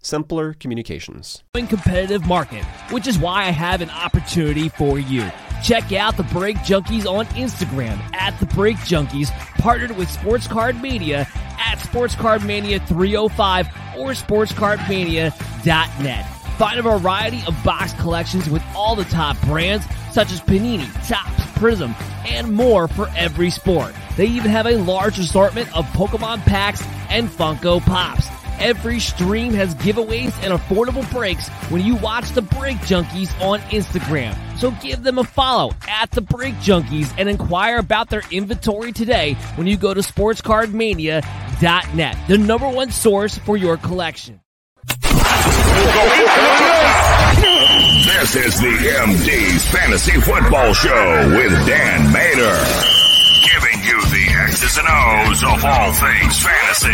simpler communications. Competitive market, which is why I have an opportunity for you. Check out the Break Junkies on Instagram at the Break Junkies, partnered with Sports Card Mania at Sports Card Mania 305 or sportscardmania.net. Find a variety of box collections with all the top brands such as Panini, Topps, Prizm, and more for every sport. They even have a large assortment of Pokemon packs and Funko Pops. Every stream has giveaways and affordable breaks when you watch the Break Junkies on Instagram. So give them a follow at the Break Junkies and inquire about their inventory today when you go to sportscardmania.net, the number one source for your collection. This is the MD's Fantasy Football Show with Dan Mater. And O's of all things fantasy.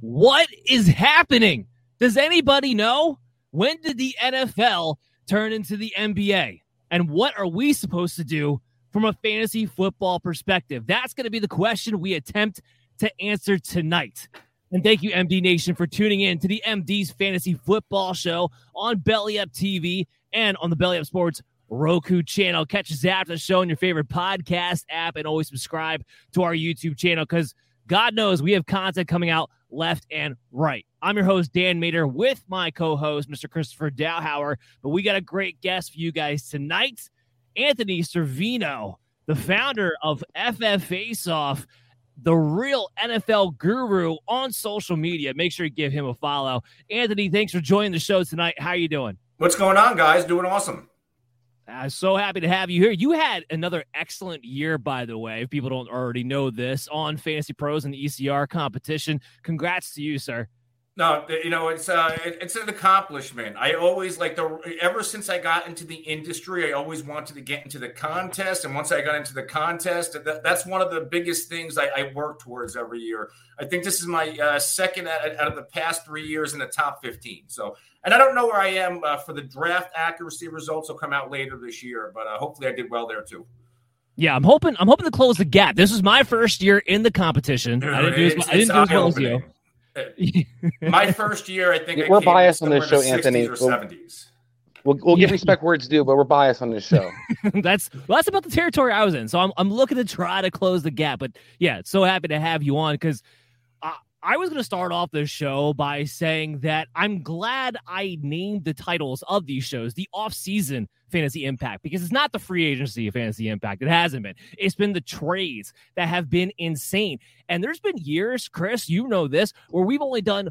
What is happening? Does anybody know? When did the NFL turn into the NBA? And what are we supposed to do from a fantasy football perspective? That's going to be the question we attempt to answer tonight. And thank you, MD Nation, for tuning in to the MD's Fantasy Football Show on Belly Up TV and on the Belly Up Sports Roku channel. Catch us after the show on your favorite podcast app and always subscribe to our YouTube channel because God knows we have content coming out left and right. I'm your host, Dan Mater, with my co host, Mr. Christopher Dowhauer. But we got a great guest for you guys tonight Anthony Servino, the founder of FF Face Off, the real NFL guru on social media. Make sure you give him a follow. Anthony, thanks for joining the show tonight. How are you doing? What's going on, guys? Doing awesome. I'm so happy to have you here. You had another excellent year, by the way, if people don't already know this, on Fantasy Pros and the ECR competition. Congrats to you, sir. No, you know it's uh, it's an accomplishment. I always like the ever since I got into the industry, I always wanted to get into the contest, and once I got into the contest, that, that's one of the biggest things I, I, work towards every year. I think this is my uh, second out, out, of the past three years in the top fifteen. So, and I don't know where I am uh, for the draft accuracy results. Will come out later this year, but uh, hopefully I did well there too. Yeah, I'm hoping I'm hoping to close the gap. This was my first year in the competition. I didn't do as, I didn't do as well as you. My first year, I think we're biased on this show, Anthony. Or 70s. We'll, we'll give respect where it's due, but we're biased on this show. that's well, that's about the territory I was in. So I'm I'm looking to try to close the gap. But yeah, so happy to have you on because I, was going to start off this show by saying that I'm glad I named the titles of these shows the off-season fantasy impact because it's not the free agency fantasy impact. It hasn't been. It's been the trades that have been insane. And there's been years, Chris, you know this, where we've only done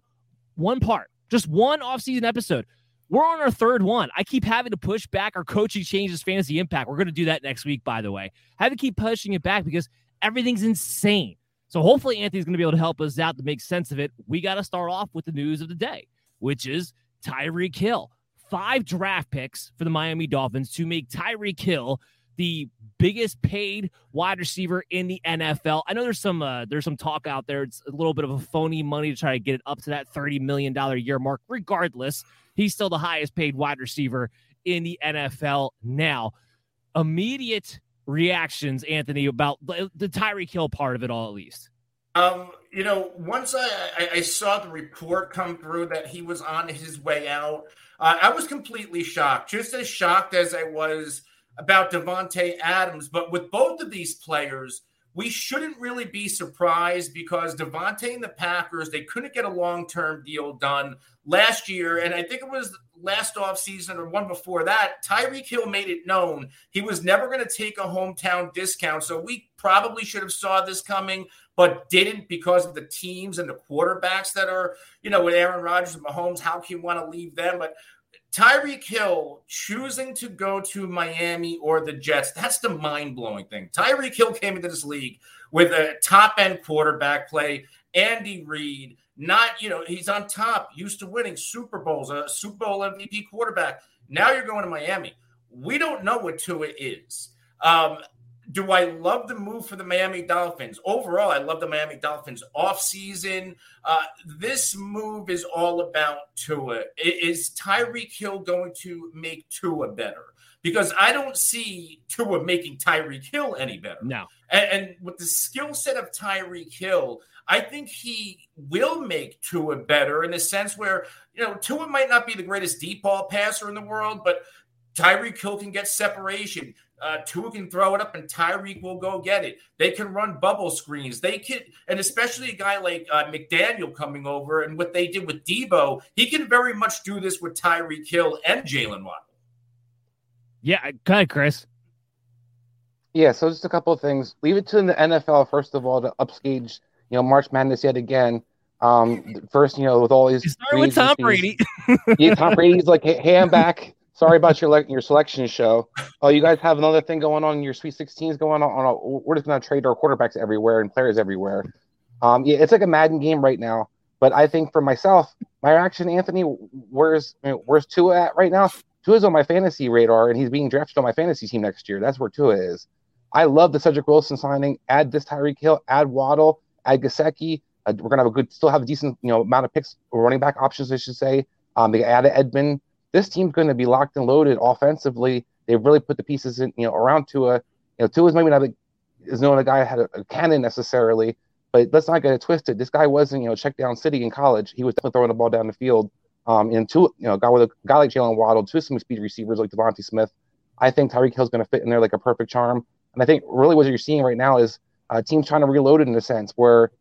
one part, just one off-season episode. We're on our third one. I keep having to push back our coaching changes fantasy impact. We're going to do that next week, by the way. I have to keep pushing it back because everything's insane. So hopefully Anthony's going to be able to help us out to make sense of it. We got to start off with the news of the day, which is Tyreek Hill. Five draft picks for the Miami Dolphins to make Tyreek Hill the biggest paid wide receiver in the NFL. I know there's some uh, there's some talk out there. It's a little bit of a phony money to try to get it up to that thirty million dollar year mark. Regardless, he's still the highest paid wide receiver in the NFL now. Immediate reactions, Anthony, about the, the Tyreek Hill part of it all, at least. Um, you know, once I, I, I, saw the report come through that he was on his way out, uh, I was completely shocked, just as shocked as I was about Davante Adams. But with both of these players, we shouldn't really be surprised because Davante and the Packers, they couldn't get a long term deal done last year. And I think it was last offseason or one before that. Tyreek Hill made it known he was never going to take a hometown discount. So we probably should have saw this coming, but didn't because of the teams and the quarterbacks that are, you know, with Aaron Rodgers and Mahomes. How can you want to leave them? But Tyreek Hill choosing to go to Miami or the Jets, that's the mind blowing thing. Tyreek Hill came into this league with a top end quarterback play, Andy Reid, not, you know, he's on top, used to winning Super Bowls, a Super Bowl MVP quarterback. Now you're going to Miami. We don't know what Tua is. Um, do I love the move for the Miami Dolphins? Overall, I love the Miami Dolphins offseason. Uh, this move is all about Tua. Is Tyreek Hill going to make Tua better? Because I don't see Tua making Tyreek Hill any better. No. And, and with the skill set of Tyreek Hill, I think he will make Tua better in the sense where, you know, Tua might not be the greatest deep ball passer in the world, but Tyreek Hill can get separation. Uh, Tua can throw it up, and Tyreek will go get it. They can run bubble screens. They can, and especially a guy like uh, McDaniel coming over, and what they did with Deebo, he can very much do this with Tyreek Hill and Jaylen Waddle. Yeah, go ahead, Chris. Yeah, so just a couple of things. Leave it to the NFL first of all to upstage, you know, March Madness yet again. Um, first, you know, with all these. Start with Tom Brady. yeah, Tom Brady's like, hey, hey, I'm back. Sorry about your your selection show. Oh, you guys have another thing going on. Your Sweet 16s going on. on we're just going to trade our quarterbacks everywhere and players everywhere. Um, yeah, it's like a Madden game right now. But I think for myself, my reaction, Anthony, where's where's Tua at right now? Tua's on my fantasy radar, and he's being drafted on my fantasy team next year. That's where Tua is. I love the Cedric Wilson signing. Add this Tyreek Hill. Add Waddle. Add Gesicki. Uh, we're gonna have a good, still have a decent, you know, amount of picks, running back options, I should say. Um, they added Edmund this team's going to be locked and loaded offensively. They've really put the pieces in, you know, around Tua. You know, Tua's maybe not a, is known a guy had a, a, cannon necessarily, but let's not get it twisted. This guy wasn't, you know, check down city in college. He was definitely throwing the ball down the field. Um, and two, you know, guy with a guy like Jaylen Waddle, two some speed receivers like DeVonta Smith. I think Tyreek Hill's going to fit in there like a perfect charm. And I think really what you're seeing right now is uh, teams trying to reload it in a sense where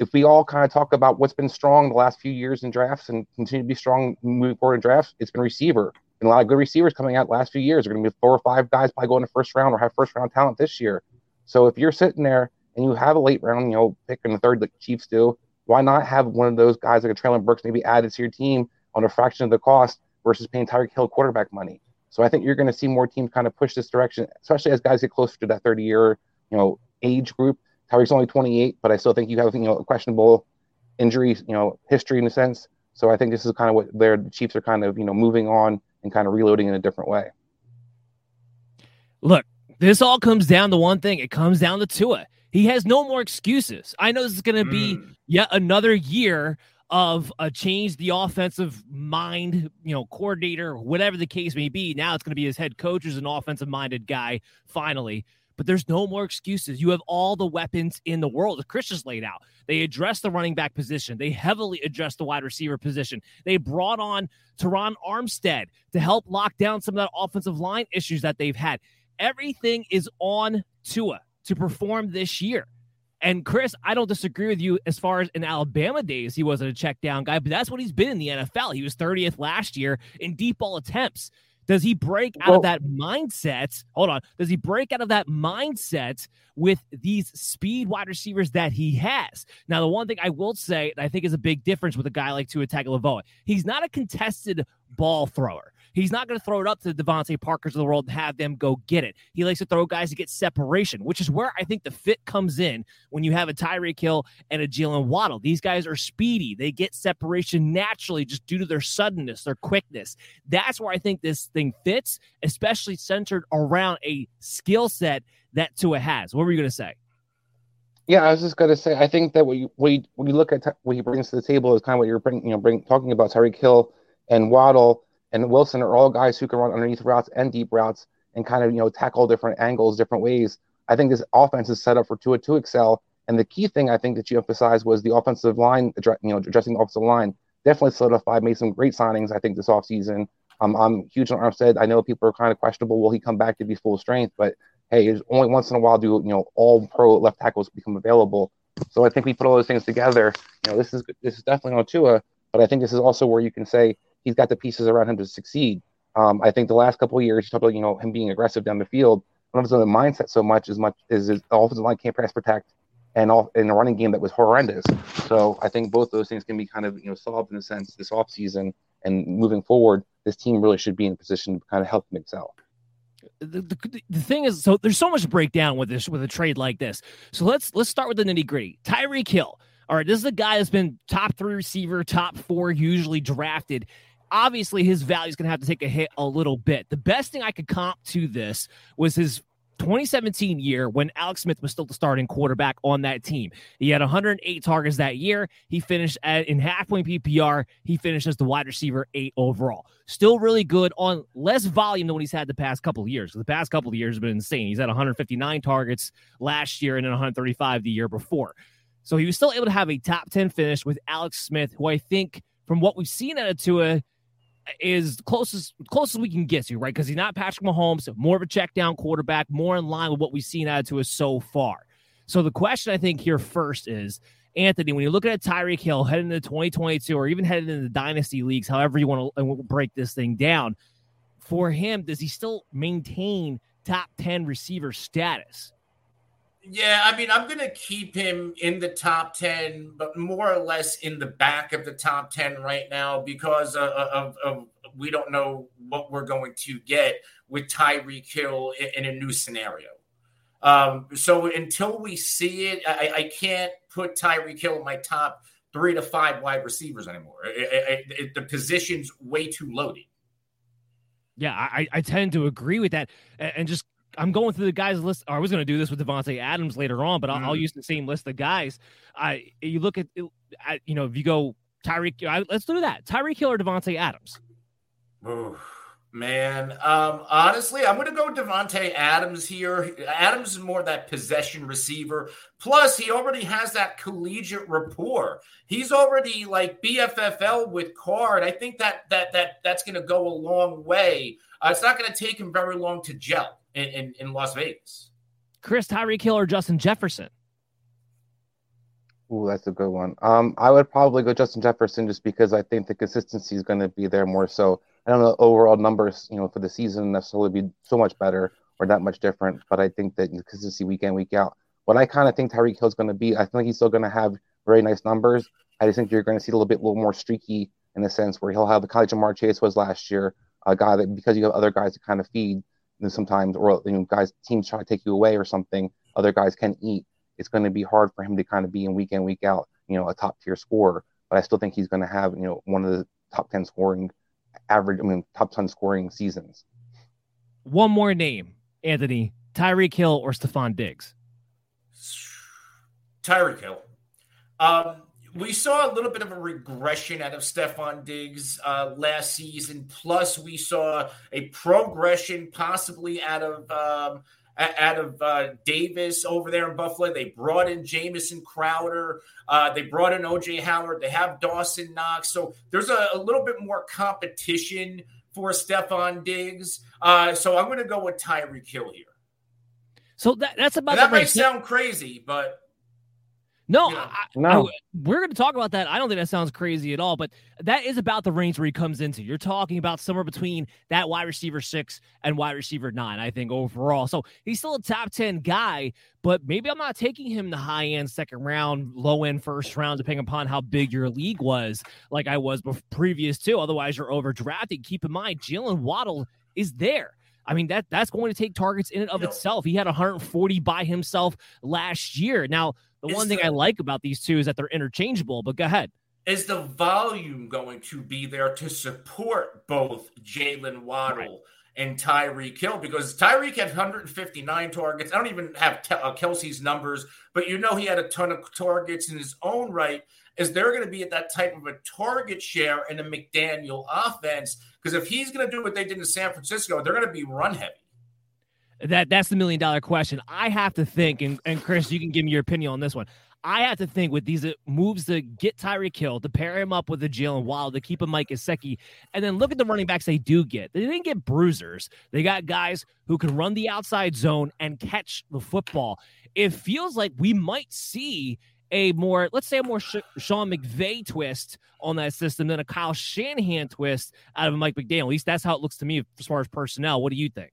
if we all kind of talk about what's been strong the last few years in drafts and continue to be strong moving forward in drafts, it's been receiver. And a lot of good receivers coming out last few years. are going to be four or five guys probably going to first round or have first round talent this year. So if you're sitting there and you have a late round, you know, pick in the third like Chiefs do, why not have one of those guys like a Treylon Burks maybe added to your team on a fraction of the cost versus paying Tyreek Hill quarterback money? So I think you're going to see more teams kind of push this direction, especially as guys get closer to that 30 year, you know, age group Tyreek's only 28, but I still think you have you know a questionable injury you know history in a sense. So I think this is kind of what their the Chiefs are kind of you know moving on and kind of reloading in a different way. Look, this all comes down to one thing. It comes down to Tua. He has no more excuses. I know this is going to be mm. yet another year of a change the offensive mind, you know, coordinator, whatever the case may be. Now it's going to be his head coach as an offensive minded guy finally. But there's no more excuses. You have all the weapons in the world that Chris just laid out. They address the running back position. They heavily address the wide receiver position. They brought on Terron Armstead to help lock down some of that offensive line issues that they've had. Everything is on Tua to perform this year. And Chris, I don't disagree with you as far as in Alabama days, he wasn't a check down guy, but that's what he's been in the NFL. He was 30th last year in deep ball attempts. Does he break out well, of that mindset? Hold on. Does he break out of that mindset with these speed wide receivers that he has? Now, the one thing I will say, and I think is a big difference with a guy like Tua Tagovailoa, he's not a contested ball thrower. He's not going to throw it up to the DeVante Parkers of the world and have them go get it. He likes to throw guys to get separation, which is where I think the fit comes in when you have a Tyreek Hill and a Jaylen Waddle. These guys are speedy. They get separation naturally just due to their suddenness, their quickness. That's where I think this thing fits, especially centered around a skill set that Tua has. What were you going to say? Yeah, I was just gonna say. I think that what you, what you, look at what he brings to the table is kind of what you're you know, bring, talking about Tyreek Hill and Waddle and Wilson are all guys who can run underneath routes and deep routes and kind of you know tackle different angles, different ways. I think this offense is set up for Tua to excel. And the key thing I think that you emphasized was the offensive line, you know, addressing the offensive line. Definitely solidified, made some great signings, I think, this offseason. Um, I'm huge on Armstead. I know people are kind of questionable. Will he come back to be full strength? But hey, it's only once in a while do you know all pro left tackles become available. So I think we put all those things together. You know, this is this is definitely on Tua, but I think this is also where you can say he's got the pieces around him to succeed. Um, I think the last couple of years, you talk about you know him being aggressive down the field. One of his mindset so much as much as his offensive line can't pass protect, and in a running game that was horrendous. So I think both those things can be kind of you know solved in a sense this offseason and moving forward. This team really should be in a position to kind of help him excel. The, the, the thing is, so there's so much breakdown with this with a trade like this. So let's let's start with the nitty gritty. Tyreek Hill. All right, this is a guy that's been top three receiver, top four, usually drafted obviously his value is going to have to take a hit a little bit. The best thing I could comp to this was his 2017 year when Alex Smith was still the starting quarterback on that team. He had 108 targets that year. He finished at, in half point PPR. He finished as the wide receiver eight overall. Still really good on less volume than what he's had the past couple of years. The past couple of years have been insane. He's had 159 targets last year and then 135 the year before. So he was still able to have a top 10 finish with Alex Smith, who I think, from what we've seen at Tua, is closest closest we can get to, right? Because he's not Patrick Mahomes, more of a check down quarterback, more in line with what we've seen out of us so far. So the question I think here first is, Anthony, when you're looking at Tyreek Hill heading into 2022 or even heading into the dynasty leagues, however you want to uh, break this thing down, for him, does he still maintain top 10 receiver status? Yeah, I mean, I'm going to keep him in the top 10, but more or less in the back of the top 10 right now because of, of, of we don't know what we're going to get with Tyreek Hill in, in a new scenario. Um, so until we see it, I, I can't put Tyreek Hill in my top three to five wide receivers anymore. It, it, it, the position's way too loaded. Yeah, I, I tend to agree with that. And just I'm going through the guys list. I was going to do this with Davante Adams later on, but I'll, mm. I'll, use the same list of guys. I you look at, you know if you go Tyreek, let's do that. Tyreek Hill or Davante Adams. Man, um, honestly, I'm going to go Davante Adams here. Adams is more that possession receiver. Plus, he already has that collegiate rapport. He's already like BFFL with Carr. I think that that that that's going to go a long way. Uh, it's not going to take him very long to gel in, in, in Las Vegas. Chris Tyreek Hill or Justin Jefferson? Ooh, that's a good one. Um, I would probably go Justin Jefferson just because I think the consistency is going to be there more so. I don't know overall numbers, you know, for the season necessarily be so much better or that much different, but I think that consistency week in week out. What I kind of think Tyreek Hill is going to be, I think he's still going to have very nice numbers. I just think you're going to see a little bit, a little more streaky in the sense where he'll have the college Ja'Marr Chase was last year, a guy that because you have other guys to kind of feed, sometimes, or you know, guys teams try to take you away or something, other guys can eat. It's going to be hard for him to kind of be in week in week out, you know, a top tier scorer. But I still think he's going to have you know one of the top ten scoring average, I mean, top ten scoring seasons. One more name, Anthony Tyreek Hill or Stefon Diggs. Tyreek Hill. Um, we saw a little bit of a regression out of Stefon Diggs uh, last season. Plus, we saw a progression possibly out of um, out of uh, Davis over there in Buffalo. They brought in Jamison Crowder. Uh, they brought in OJ Howard. They have Dawson Knox. So there's a, a little bit more competition for Stefon Diggs. Uh, so I'm going to go with Tyreek Hill here. So that, that's about and that may sound crazy, but no, I, no. I, we're going to talk about that. I don't think that sounds crazy at all, but that is about the range where he comes into. You're talking about somewhere between that wide receiver six and wide receiver nine, I think, overall. So he's still a top 10 guy, but maybe I'm not taking him the high end second round, low end first round, depending upon how big your league was, like I was before, previous to. Otherwise, you're overdrafted. Keep in mind, Jaylen Waddle is there. I mean that that's going to take targets in and of itself. He had 140 by himself last year. Now, the one thing the, I like about these two is that they're interchangeable, but go ahead. Is the volume going to be there to support both Jaylen Waddle right. and Tyreek Hill? Because Tyreek had 159 targets. I don't even have uh, Kelce's numbers, but you know he had a ton of targets in his own right. Is there going to be at that type of a target share in a McDaniel offense? Because if he's going to do what they did in San Francisco, they're going to be run heavy. That that's the million dollar question. I have to think, and, and Chris, you can give me your opinion on this one. I have to think with these uh, moves to get Tyreek Hill, to pair him up with the Jaylen Waddle, to keep a Mike Gesicki, and then look at the running backs they do get. They didn't get bruisers. They got guys who can run the outside zone and catch the football. It feels like we might see a more, let's say, a more Sean McVay twist on that system than a Kyle Shanahan twist out of a Mike McDaniel. At least that's how it looks to me as far as personnel. What do you think?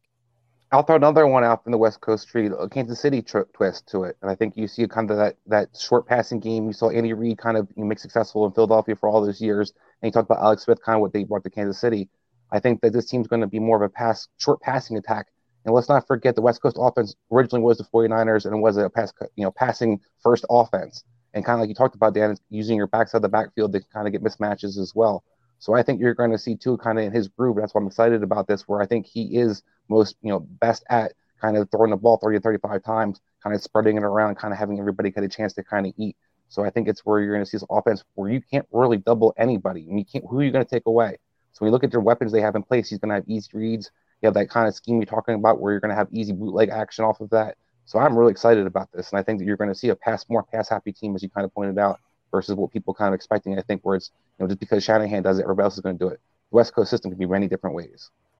I'll throw another one out from the West Coast tree, a Kansas City tr- twist to it, and I think you see kind of that that short passing game. You saw Andy Reid kind of make successful in Philadelphia for all those years, and you talked about Alex Smith, kind of what they brought to Kansas City. I think that this team's going to be more of a pass, short passing attack. And let's not forget the West Coast offense originally was the 49ers and was a pass, you know, passing first offense. And kind of like you talked about, Dan, using your backside of the backfield to kind of get mismatches as well. So I think you're going to see Tua kind of in his groove. That's why I'm excited about this, where I think he is most, you know, best at kind of throwing the ball 30 to 35 times, kind of spreading it around, kind of having everybody get a chance to kind of eat. So I think it's where you're going to see this offense where you can't really double anybody. You can't, who are you going to take away? So when you look at their weapons they have in place, he's going to have easy reads. You have that kind of scheme you're talking about where you're going to have easy bootleg action off of that. So I'm really excited about this. And I think that you're going to see a pass, more pass happy team, as you kind of pointed out, versus what people kind of expecting. I think where it's, you know, just because Shanahan does it, everybody else is going to do it. The West Coast system can be many different ways.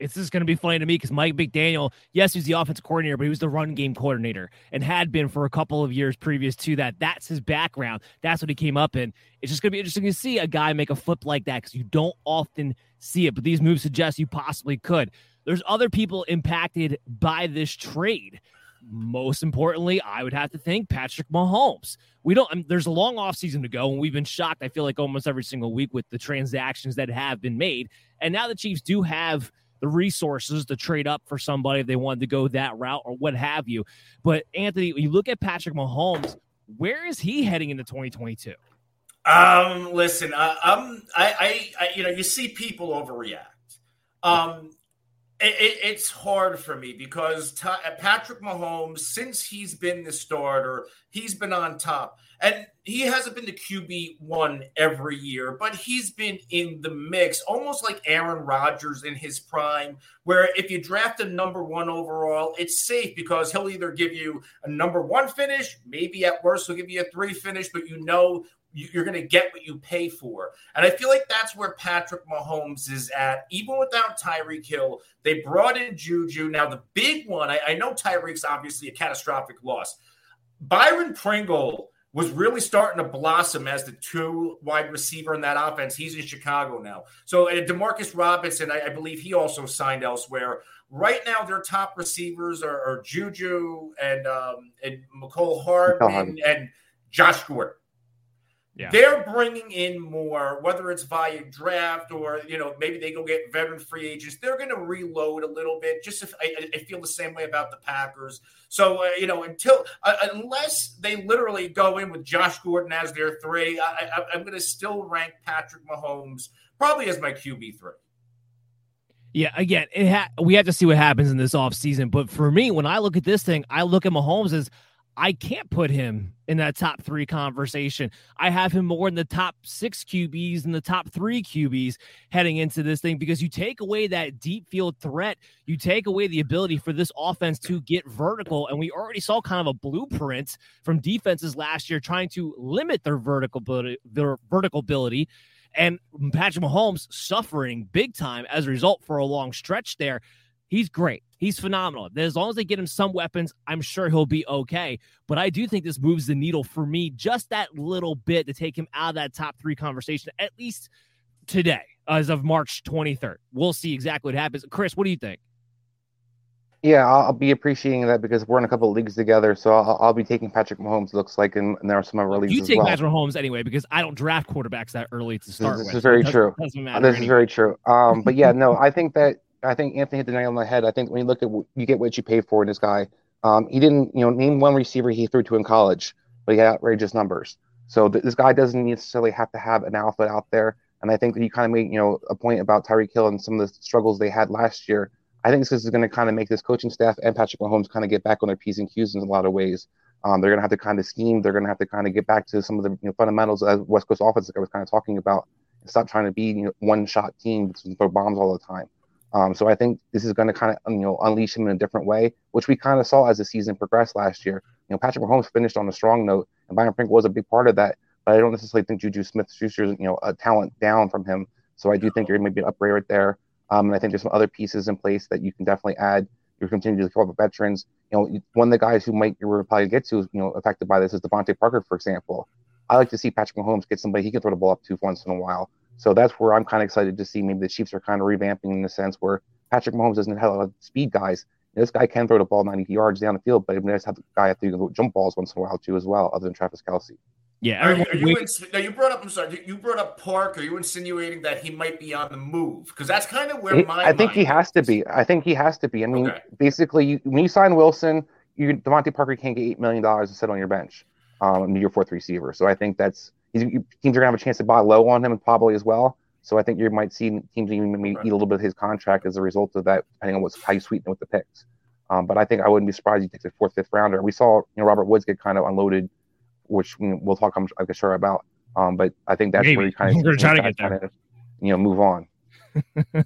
It's just going to be funny to me because Mike McDaniel, yes, he's the offensive coordinator, but he was the run game coordinator and had been for a couple of years previous to that. That's his background. That's what he came up in. It's just going to be interesting to see a guy make a flip like that because you don't often see it, but these moves suggest you possibly could. There's other people impacted by this trade. Most importantly, I would have to think Patrick Mahomes. We don't, I mean, there's a long offseason to go, and we've been shocked, I feel like almost every single week with the transactions that have been made. And now the Chiefs do have the resources to trade up for somebody if they wanted to go that route or what have you. But Anthony, you look at Patrick Mahomes, where is he heading into 2022? Um, listen, I, um, I, I, I, you know, you see people overreact. Um, it, it, it's hard for me because t- Patrick Mahomes, since he's been the starter, he's been on top. And he hasn't been the QB one every year, but he's been in the mix, almost like Aaron Rodgers in his prime, where if you draft a number one overall, it's safe because he'll either give you a number one finish, maybe at worst, he'll give you a three finish, but you know you're going to get what you pay for. And I feel like that's where Patrick Mahomes is at. Even without Tyreek Hill, they brought in Juju. Now, the big one, I, I know Tyreek's obviously a catastrophic loss. Byron Pringle was really starting to blossom as the two wide receiver in that offense. He's in Chicago now. So Demarcus Robinson, I, I, believe he also signed elsewhere. Right now, their top receivers are, are Juju and um, and Mecole Hardman and Josh Gordon. Yeah. They're bringing in more, whether it's via draft or you know maybe they go get veteran free agents. They're going to reload a little bit. Just if I, I, feel the same way about the Packers. So uh, you know until uh, unless they literally go in with Josh Gordon as their three, I, I, I'm going to still rank Patrick Mahomes probably as my QB three. Yeah, again, it ha- we have to see what happens in this offseason. But for me, when I look at this thing, I look at Mahomes as I can't put him in that top three conversation. I have him more in the top six QBs and the top three QBs heading into this thing because you take away that deep field threat, you take away the ability for this offense to get vertical. And we already saw kind of a blueprint from defenses last year trying to limit their vertical ability, their vertical ability. And Patrick Mahomes suffering big time as a result for a long stretch there. He's great. He's phenomenal. As long as they get him some weapons, I'm sure he'll be okay. But I do think this moves the needle for me just that little bit to take him out of that top three conversation, at least today, as of March 23rd. We'll see exactly what happens. Chris, what do you think? Yeah, I'll, be appreciating that because we're in a couple of leagues together. So I'll, I'll be taking Patrick Mahomes. Looks like, and, and there are some other leagues. You take well. Patrick Mahomes anyway because I don't draft quarterbacks that early to start This, with. is very true. Doesn't Uh, matter This is very true. Um, but yeah, no, I think that I think Anthony hit the nail on the head. I think when you look at you get what you pay for in this guy. Um, he didn't, you know, name one receiver he threw to in college, but he had outrageous numbers. So th- this guy doesn't necessarily have to have an alpha out there. And I think that you kind of made, you know, a point about Tyreek Hill and some of the struggles they had last year. I think this is going to kind of make this coaching staff and Patrick Mahomes kind of get back on their p's and q's in a lot of ways. Um, they're going to have to kind of scheme. They're going to have to kind of get back to some of the you know, fundamentals as West Coast offense, like I was kind of talking about. Stop trying to be you know, one-shot team to throw bombs all the time. Um, so I think this is going to kind of you know unleash him in a different way, which we kind of saw as the season progressed last year. You know, Patrick Mahomes finished on a strong note, and Byron Pringle was a big part of that. But I don't necessarily think Juju Smith-Schuster's you know a talent down from him. So I do think you're maybe an upgrade right there. Um, and I think there's some other pieces in place that you can definitely add. You're continuing to develop veterans. You know, one of the guys who might you're probably get to, you know, affected by this is DeVante Parker, for example. I like to see Patrick Mahomes get somebody he can throw the ball up to once in a while. So that's where I'm kind of excited to see maybe the Chiefs are kind of revamping in the sense where Patrick Mahomes doesn't have a lot of speed guys. This guy can throw the ball 90 yards down the field, but he does have the guy have to do jump balls once in a while too as well, other than Travis Kelce. Yeah, Are, you- are you ins- now you brought up? I'm sorry. You brought up Park. Are you insinuating that he might be on the move? Because that's kind of where He- my I think mind he has to be. I think he has to be. I mean, Okay. basically, you, when you sign Wilson, you DeVante Parker can't get eight million dollars to sit on your bench, um, your fourth receiver. So I think that's he's, you, teams are gonna have a chance to buy low on him probably as well. So I think you might see teams even maybe eat a little bit of his contract as a result of that, depending on what's how you sweeten it with the picks. Um, but I think I wouldn't be surprised if he takes a fourth, fifth rounder. We saw you know Robert Woods get kind of unloaded, which you know, we'll talk I'm, I'm sure about. Um, but I think that's Maybe. where you kind of We're trying to get there. kind of, you know move on.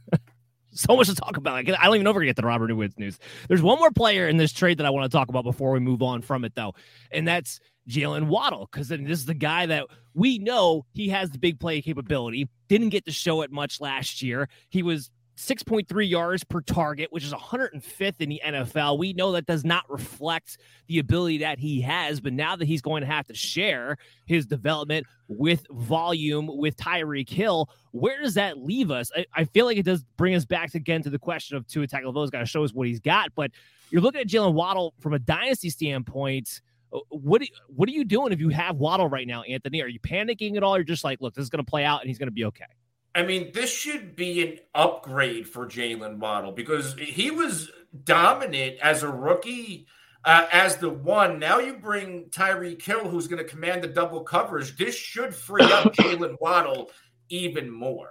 so much to talk about. I don't even know if we're gonna get to the Robert Woods news. There's one more player in this trade that I want to talk about before we move on from it, though, and that's Jaylen Waddle. Because then this is the guy that we know he has the big play capability. Didn't get to show it much last year. He was 6.3 yards per target, which is 105th in the NFL. We know that does not reflect the ability that he has, but now that he's going to have to share his development with volume with Tyreek Hill, where does that leave us? I, I feel like it does bring us back again to the question of Tua Tagovailoa's got to show us what he's got, but you're looking at Jaylen Waddle from a dynasty standpoint. Uh, What do- what are you doing if you have Waddle right now, Anthony? Are you panicking at all? You're just like, look, this is going to play out and he's going to be okay. I mean, this should be an upgrade for Jaylen Waddle because he was dominant as a rookie, uh, as the one. Now you bring Tyreek Hill, who's going to command the double coverage. This should free up Jaylen Waddle even more.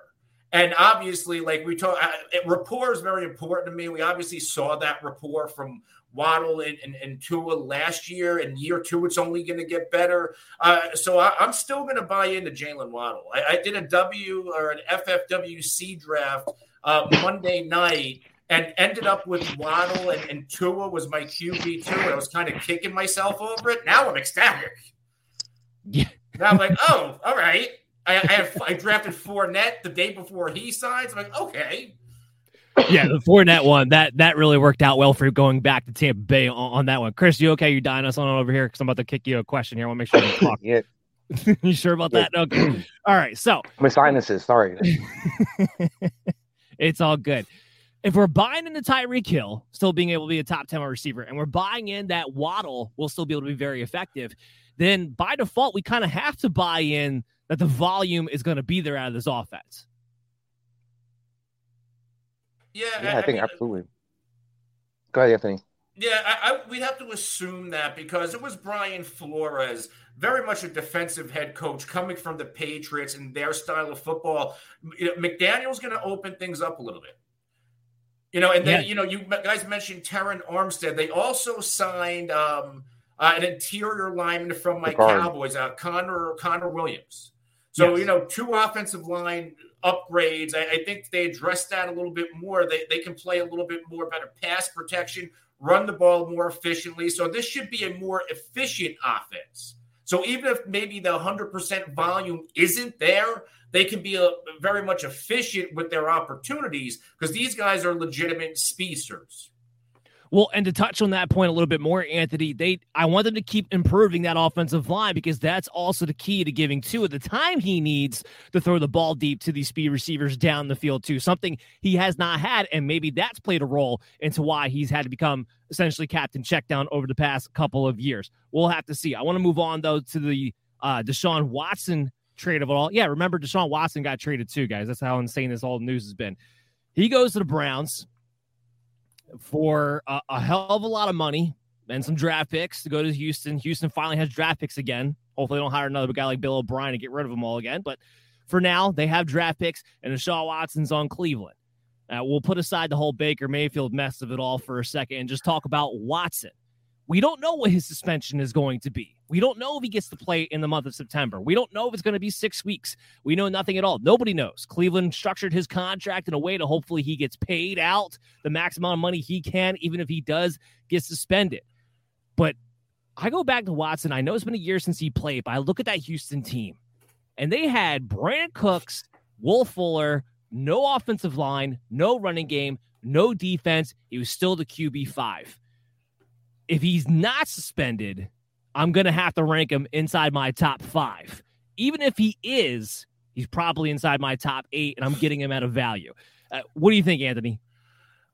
And obviously, like we talk, uh, rapport is very important to me. We obviously saw that rapport from Waddle and, and, and Tua last year. And year two, it's only going to get better. Uh, so I, I'm still going to buy into Jaylen Waddle. I, I did a W or an FFWC draft uh, Monday night and ended up with Waddle and, and Tua was my QB two. And I was kind of kicking myself over it. Now I'm ecstatic. Yeah. Now I'm like, oh, all right. I, I have I drafted Fournette the day before he signs. I'm like, okay. Yeah, the Fournette one that that really worked out well for you going back to Tampa Bay on, on that one. Chris, you okay? You dying us on over here because I'm about to kick you a question here. I want to make sure you talk. yeah, you sure about that? Okay. All right. So my sinuses. Sorry. it's all good. if we're buying into Tyreek Hill, still being able to be a top 10 receiver, and we're buying in that Waddle will still be able to be very effective, then by default, we kind of have to buy in that the volume is going to be there out of this offense. Yeah, Yeah, I, I think mean, absolutely. Go ahead, Anthony. Yeah, I, I, we'd have to assume that because it was Brian Flores, very much a defensive head coach coming from the Patriots and their style of football. You know, McDaniel's going to open things up a little bit. You know, and then Yeah. you know, you guys mentioned Terron Armstead. They also signed um, uh, an interior lineman from my Cowboys, uh, Connor Connor Williams. So Yes. you know, two offensive line upgrades. I, I think they address that a little bit more. They they can play a little bit more better pass protection, run the ball more efficiently. So this should be a more efficient offense. So even if maybe the 100% volume isn't there, they can be a, very much efficient with their opportunities because these guys are legitimate speedsters. Well, and to touch on that point a little bit more, Anthony, they I want them to keep improving that offensive line because that's also the key to giving Tua the time he needs to throw the ball deep to these speed receivers down the field too. Something he has not had, and maybe that's played a role into why he's had to become essentially captain check down over the past couple of years. We'll have to see. I want to move on though to the uh Deshaun Watson trade of it all. Yeah, remember Deshaun Watson got traded too, guys. That's how insane this whole news has been. He goes to the Browns for a, a hell of a lot of money and some draft picks to go to Houston. Houston finally has draft picks again. Hopefully, they don't hire another guy like Bill O'Brien to get rid of them all again. But for now, they have draft picks, and Deshaun Watson's on Cleveland. Uh, we'll put aside the whole Baker Mayfield mess of it all for a second and just talk about Watson. We don't know what his suspension is going to be. We don't know if he gets to play in the month of September. We don't know if it's going to be six weeks. We know nothing at all. Nobody knows. Cleveland structured his contract in a way to hopefully he gets paid out the maximum amount of money he can, even if he does get suspended. But I go back to Watson. I know it's been a year since he played, but I look at that Houston team, and they had Brandin Cooks, Will Fuller, no offensive line, no running game, no defense. He was still the QB five. If he's not suspended, I'm going to have to rank him inside my top five. Even if he is, he's probably inside my top eight, and I'm getting him at a value. Uh, what do you think, Anthony?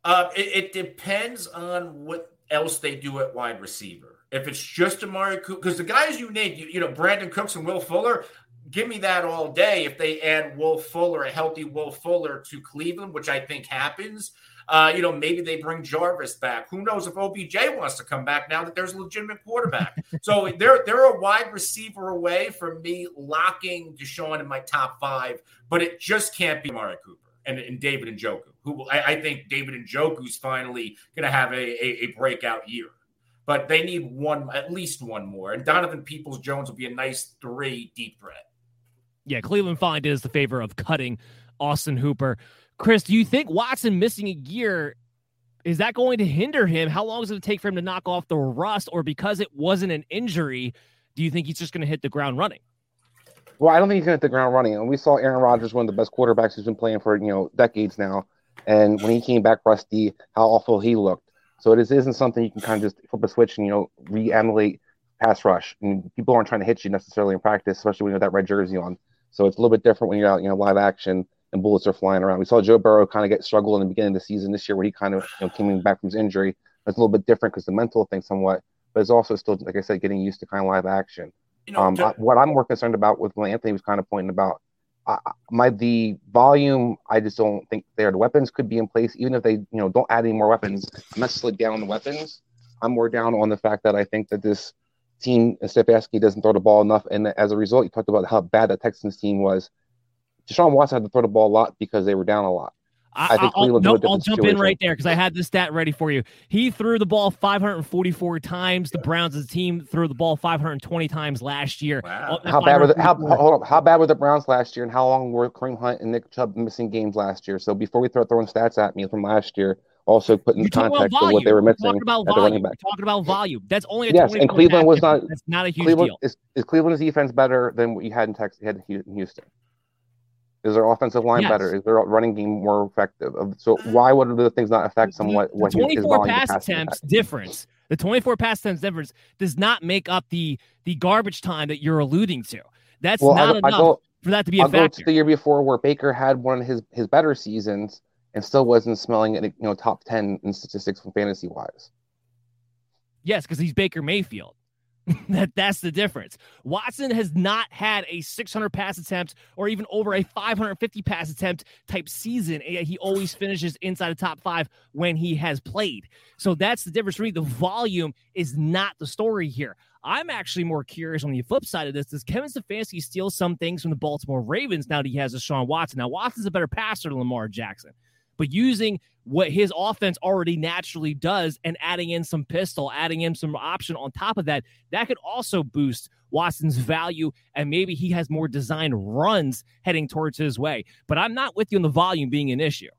Uh, it, it depends on what else they do at wide receiver. If it's just Amari Cooper, because the guys you named, you, you know, Brandin Cooks and Will Fuller, give me that all day. If they add Will Fuller, a healthy Will Fuller to Cleveland, which I think happens, uh, you know, maybe they bring Jarvis back. Who knows if OBJ wants to come back now that there's a legitimate quarterback? so they're they're a wide receiver away from me locking Deshaun in my top five, but it just can't be Amari Cooper and, and David Njoku. Who I, I think David Njoku's finally going to have a, a, a breakout year. But they need one, at least one more. And Donovan Peoples Jones will be a nice three deep threat. Yeah, Cleveland finally did us the favor of cutting Austin Hooper. Chris, do you think Watson missing a year is that going to hinder him? How long does it take for him to knock off the rust, or because it wasn't an injury, do you think he's just going to hit the ground running? Well, I don't think he's going to hit the ground running. And we saw Aaron Rodgers, one of the best quarterbacks who's been playing for you know decades now. And when he came back rusty, how awful he looked. So it is, isn't something you can kind of just flip a switch and you know re-emulate pass rush. And people aren't trying to hit you necessarily in practice, especially when you have that red jersey on. So it's a little bit different when you're out, you know, live action and bullets are flying around. We saw Joe Burrow kind of get struggle in the beginning of the season this year, where he kind of you know came back from his injury. It's a little bit different because the mental thing somewhat, but it's also still, like I said, getting used to kind of live action. You know, um, to- I, what I'm more concerned about with what Anthony was kind of pointing about, I, I- my the volume. I just don't think there. The weapons could be in place, even if they, you know, don't add any more weapons. I'm not slid down the weapons. I'm more down on the fact that I think that this team, Stefanski, doesn't throw the ball enough, and as a result, you talked about how bad the Texans team was. Deshaun Watson had to throw the ball a lot because they were down a lot. I, I think I'll, Cleveland's no, a different I'll jump in right there because I had this stat ready for you. He threw the ball 544 times. The Browns' as a team threw the ball 520 times last year. Oh, How bad were the how, hold on, how bad were the Browns last year, and how long were Kareem Hunt and Nick Chubb missing games last year? So before we throw throwing stats at me from last year, also put in You're context of what they were We're missing talking about volume. running We're talking about volume. That's only a Yes, and Cleveland was not. That's not a huge Cleveland deal. is, is Cleveland's defense better than what you had in Texas? You had in Houston. Is their offensive line Yes. better? Is their running game more effective? So why would the things not affect somewhat the what his, his 24 volume pass attempts difference. The 24 pass attempts difference does not make up the the garbage time that you're alluding to. That's Well, not I, I enough go, for that to be a I'll go factor. to the year before where Baker had one of his his better seasons, and still wasn't smelling it, you know, top ten in statistics from fantasy wise. Yes, because he's Baker Mayfield. that that's the difference. Watson has not had a 600 pass attempt or even over a 550 pass attempt type season. He always finishes inside the top five when he has played. So that's the difference for me. The volume is not the story here. I'm actually more curious on the flip side of this. Does Kevin Stefanski steal some things from the Baltimore Ravens now that he has a Sean Watson? Now, Watson's a better passer than Lamar Jackson but using what his offense already naturally does and adding in some pistol, adding in some option on top of that, that could also boost Watson's value. And maybe he has more design runs heading towards his way. But I'm not with you on the volume being an issue.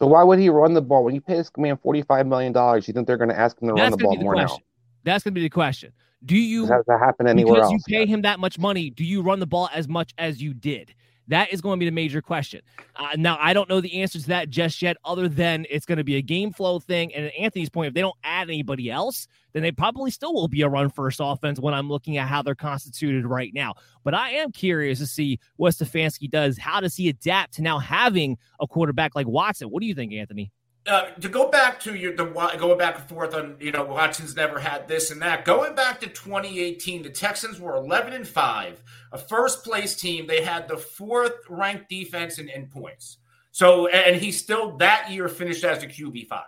So why would he run the ball when you pay this man forty-five million dollars? You think they're going to ask him to That's run the ball the more question. now? That's going to be the question. Do you has that happen anywhere because else? you pay him that much money? Do you run the ball as much as you did? That is going to be the major question. Uh, now, I don't know the answer to that just yet, other than it's going to be a game flow thing. And Anthony's point, if they don't add anybody else, then they probably still will be a run first offense when I'm looking at how they're constituted right now. But I am curious to see what Stefanski does. How does he adapt to now having a quarterback like Watson? What do you think, Anthony? Uh, to go back to your the going back and forth on you know Watson's never had this and that. Going back to 2018, the Texans were 11 and five, a first place team. They had the fourth ranked defense in, in points. So and he still that year finished as a QB five.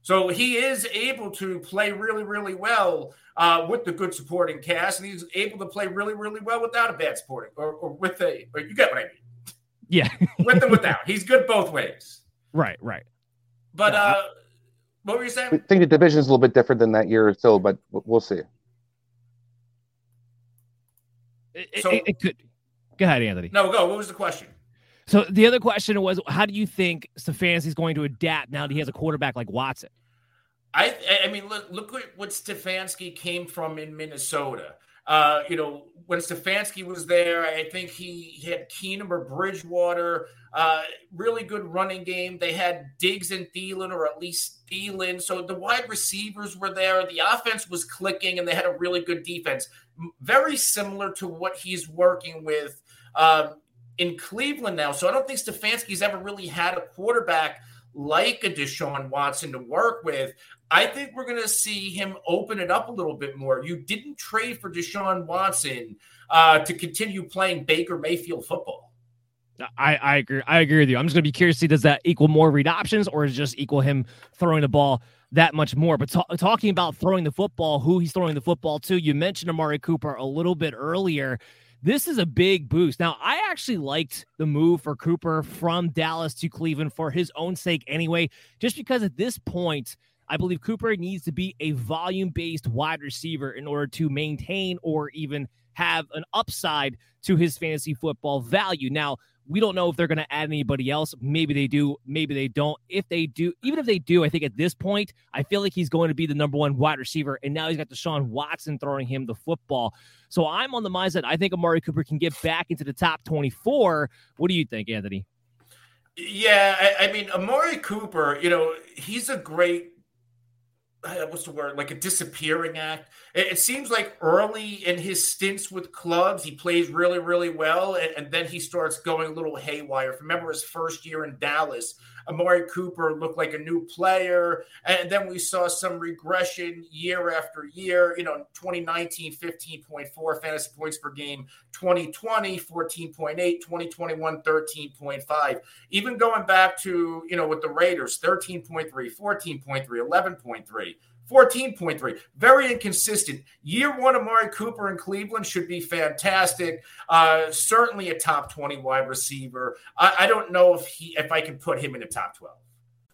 So he is able to play really really well uh, with the good supporting cast, and he's able to play really really well without a bad supporting or, or with a. Or you get what I mean? Yeah, with and without. He's good both ways. Right, right. But uh, what were you saying? I think the division is a little bit different than that year or so, but we'll see. It, so, it, it could. Go ahead, Anthony. No, go. What was the question? So the other question was, how do you think Stefanski is going to adapt now that he has a quarterback like Watson? I I mean, look look what Stefanski came from in Minnesota. Uh, you know, when Stefanski was there, I think he, he had Keenum or Bridgewater, uh, really good running game. They had Diggs and Thielen, or at least Thielen. So the wide receivers were there. The offense was clicking, and they had a really good defense. Very similar to what he's working with um, in Cleveland now. So I don't think Stefanski's ever really had a quarterback like a Deshaun Watson to work with. I think we're going to see him open it up a little bit more. You didn't trade for Deshaun Watson uh, to continue playing Baker Mayfield football. I, I agree. I agree with you. I'm just going to be curious to see does that equal more read options or is just equal him throwing the ball that much more? But t- talking about throwing the football, who he's throwing the football to, you mentioned Amari Cooper a little bit earlier. This is a big boost. Now, I actually liked the move for Cooper from Dallas to Cleveland for his own sake anyway, just because at this point, I believe Cooper needs to be a volume based wide receiver in order to maintain or even have an upside to his fantasy football value. Now, we don't know if they're going to add anybody else. Maybe they do, maybe they don't. If they do, even if they do, I think at this point, I feel like he's going to be the number one wide receiver. And now he's got Deshaun Watson throwing him the football. So I'm on the mindset I think Amari Cooper can get back into the top 24. What do you think, Anthony? Yeah, I, I mean, Amari Cooper, you know, he's a great Uh, what's the word? Like a disappearing act it, seems like early in his stints with clubs he plays really really well and, and, then he starts going a little haywire. Remember his first year in dallas amari cooper looked like a new player and then we saw some regression year after year you know 2019 15.4 fantasy points per game 2020 14.8 2021 13.5 even going back to you know with the raiders 13.3 14.3 11.3 14.3. Very inconsistent. Year one, Amari Cooper in Cleveland should be fantastic. Uh, certainly a top 20 wide receiver. I, I don't know if he if I can put him in the top 12.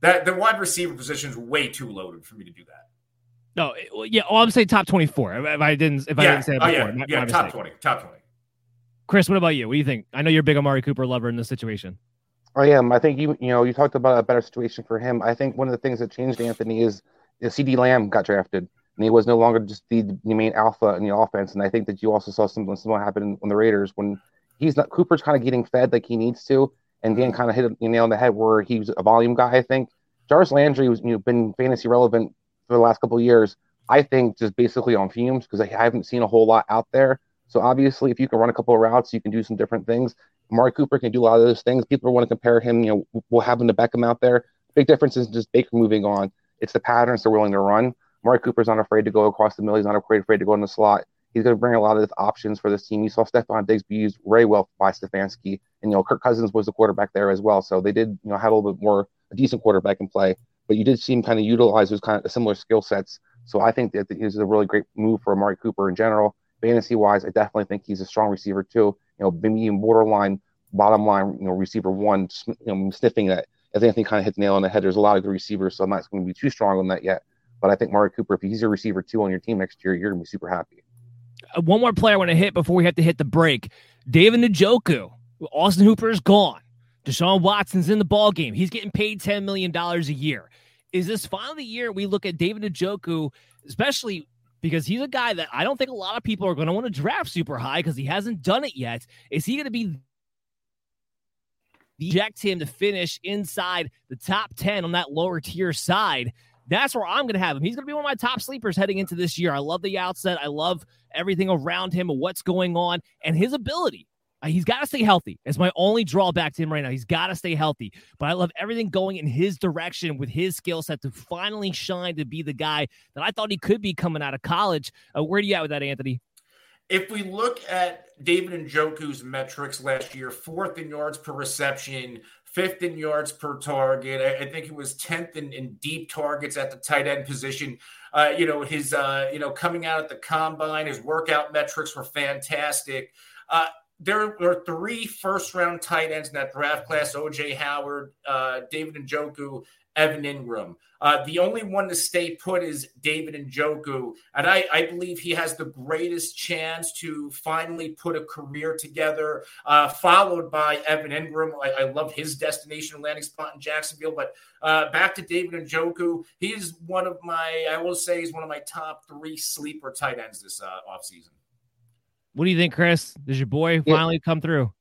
That the wide receiver position is way too loaded for me to do that. No, it- well, yeah. Oh, I'm saying top 24. If I didn't, if I didn't say it oh, before, yeah, my- yeah, my top mistake. twenty, top twenty. Chris, what about you? What do you think? I know you're a big Amari Cooper lover in this situation. I am. I think you you know you talked about a better situation for him. I think one of the things that changed Anthony is is CeeDee Lamb got drafted and he was no longer just the, the main alpha in the offense. And I think that you also saw something similar happen on the Raiders when he's not Cooper's kind of getting fed like he needs to, and Dan kind of hit a nail on the head where he was a volume guy. I think Jarvis Landry was you know been fantasy relevant for the last couple of years. I think just basically on fumes because I haven't seen a whole lot out there. So obviously, if you can run a couple of routes, you can do some different things. Amari Cooper can do a lot of those things. People want to compare him, you know, we'll have him to Beckham out there. Big difference is just Baker moving on. It's the patterns they're willing to run. Amari Cooper's not afraid to go across the middle. He's not afraid, afraid to go in the slot. He's going to bring a lot of options for this team. You saw Stefon Diggs be used very well by Stefanski, and you know Kirk Cousins was the quarterback there as well. So they did, you know, have a little bit more a decent quarterback in play. But you did see him kind of utilize those kind of similar skill sets. So I think that it is a really great move for Amari Cooper in general. Fantasy wise, I definitely think he's a strong receiver too. You know, maybe even borderline, bottom line, you know, receiver one, you know, sniffing that. As Anthony kind of hit the nail on the head, there's a lot of good receivers, so I'm not going to be too strong on that yet. But I think Amari Cooper, if he's a receiver two on your team next year, you're going to be super happy. Uh, One more player I want to hit before we have to hit the break. David Njoku. Austin Hooper is gone. Deshaun Watson's in the ball game. He's getting paid $10 million a year. Is this finally the year we look at David Njoku, especially because he's a guy that I don't think a lot of people are going to want to draft super high because he hasn't done it yet. Is he going to be eject him to finish inside the top 10 on that lower tier side? That's where I'm going to have him. He's going to be one of my top sleepers heading into this year. I love the outset. I love everything around him what's going on and his ability. Uh, he's got to stay healthy. It's my only drawback to him right now. He's got to stay healthy. But I love everything going in his direction with his skill set to finally shine to be the guy that I thought he could be coming out of college. Uh, where are you at with that, Anthony? If we look at David and Njoku's metrics last year, fourth in yards per reception, fifth in yards per target. I, I think it was tenth in, in, deep targets at the tight end position. Uh, you know his, uh, you know, coming out at the combine, his workout metrics were fantastic. Uh, there were three first round tight ends in that draft class: OJ Howard, uh, David Njoku, Evan Engram. Uh, the only one to stay put is David Njoku, and I, I, believe he has the greatest chance to finally put a career together. Uh, followed by Evan Engram. I, I, love his destination landing spot in Jacksonville. But uh, back to David Njoku, he's one of my, I will say, he's one of my top three sleeper tight ends this uh, offseason. What do you think, Chris? Does your boy finally yeah. come through?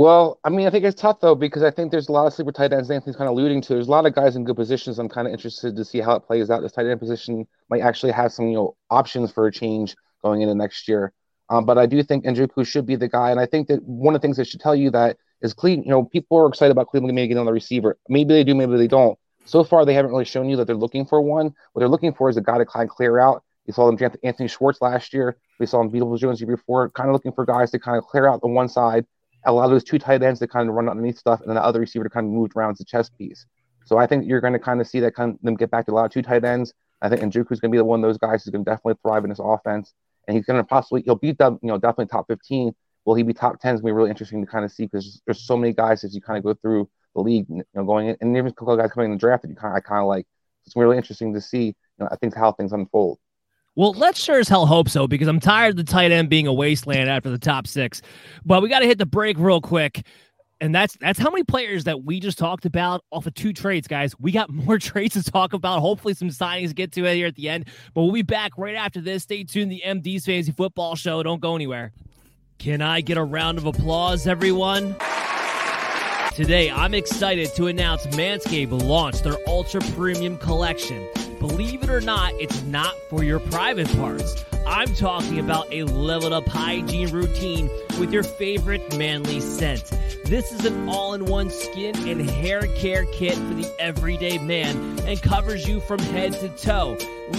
Well, I mean, I think it's tough though because I think there's a lot of sleeper tight ends. Anthony's kind of alluding to. There's a lot of guys in good positions. I'm kind of interested to see how it plays out. This tight end position might actually have some, you know, options for a change going into next year. Um, but I do think Njoku should be the guy, and I think that one of the things that should tell you that is Cleveland. You know, people are excited about Cleveland maybe getting on the receiver. Maybe they do, maybe they don't. So far, they haven't really shown you that they're looking for one. What they're looking for is a guy to kind of clear out. You saw them Anthony Schwartz last year. We saw him beat Jones year before, kind of looking for guys to kind of clear out the one side allow those two tight ends to kind of run underneath stuff, and then the other receiver to kind of move around as a chess piece. So I think you're going to kind of see that kind of them get back to a lot of two tight ends. I think Njoku's going to be the one of those guys who's going to definitely thrive in this offense, and he's going to possibly he'll them, you know, definitely top 15. Will he be top 10 is going to be really interesting to kind of see because there's so many guys as you kind of go through the league, you know, going in, and even a couple guys coming in the draft that you kind of I kind of like. It's really interesting to see, you know, I think how things unfold. Well, let's sure as hell hope so because I'm tired of the tight end being a wasteland after the top six. But we got to hit the break real quick. And that's that's how many players that we just talked about off of two trades, guys. We got more trades to talk about. Hopefully, some signings to get to here at the end. But we'll be back right after this. Stay tuned. The MD's Fantasy Football Show. Don't go anywhere. Can I get a round of applause, everyone? Today, I'm excited to announce Manscaped launched their Ultra Premium Collection. Believe it or not, it's not for your private parts. I'm talking about a leveled up hygiene routine with your favorite manly scent. This is an all in one skin and hair care kit for the everyday man and covers you from head to toe.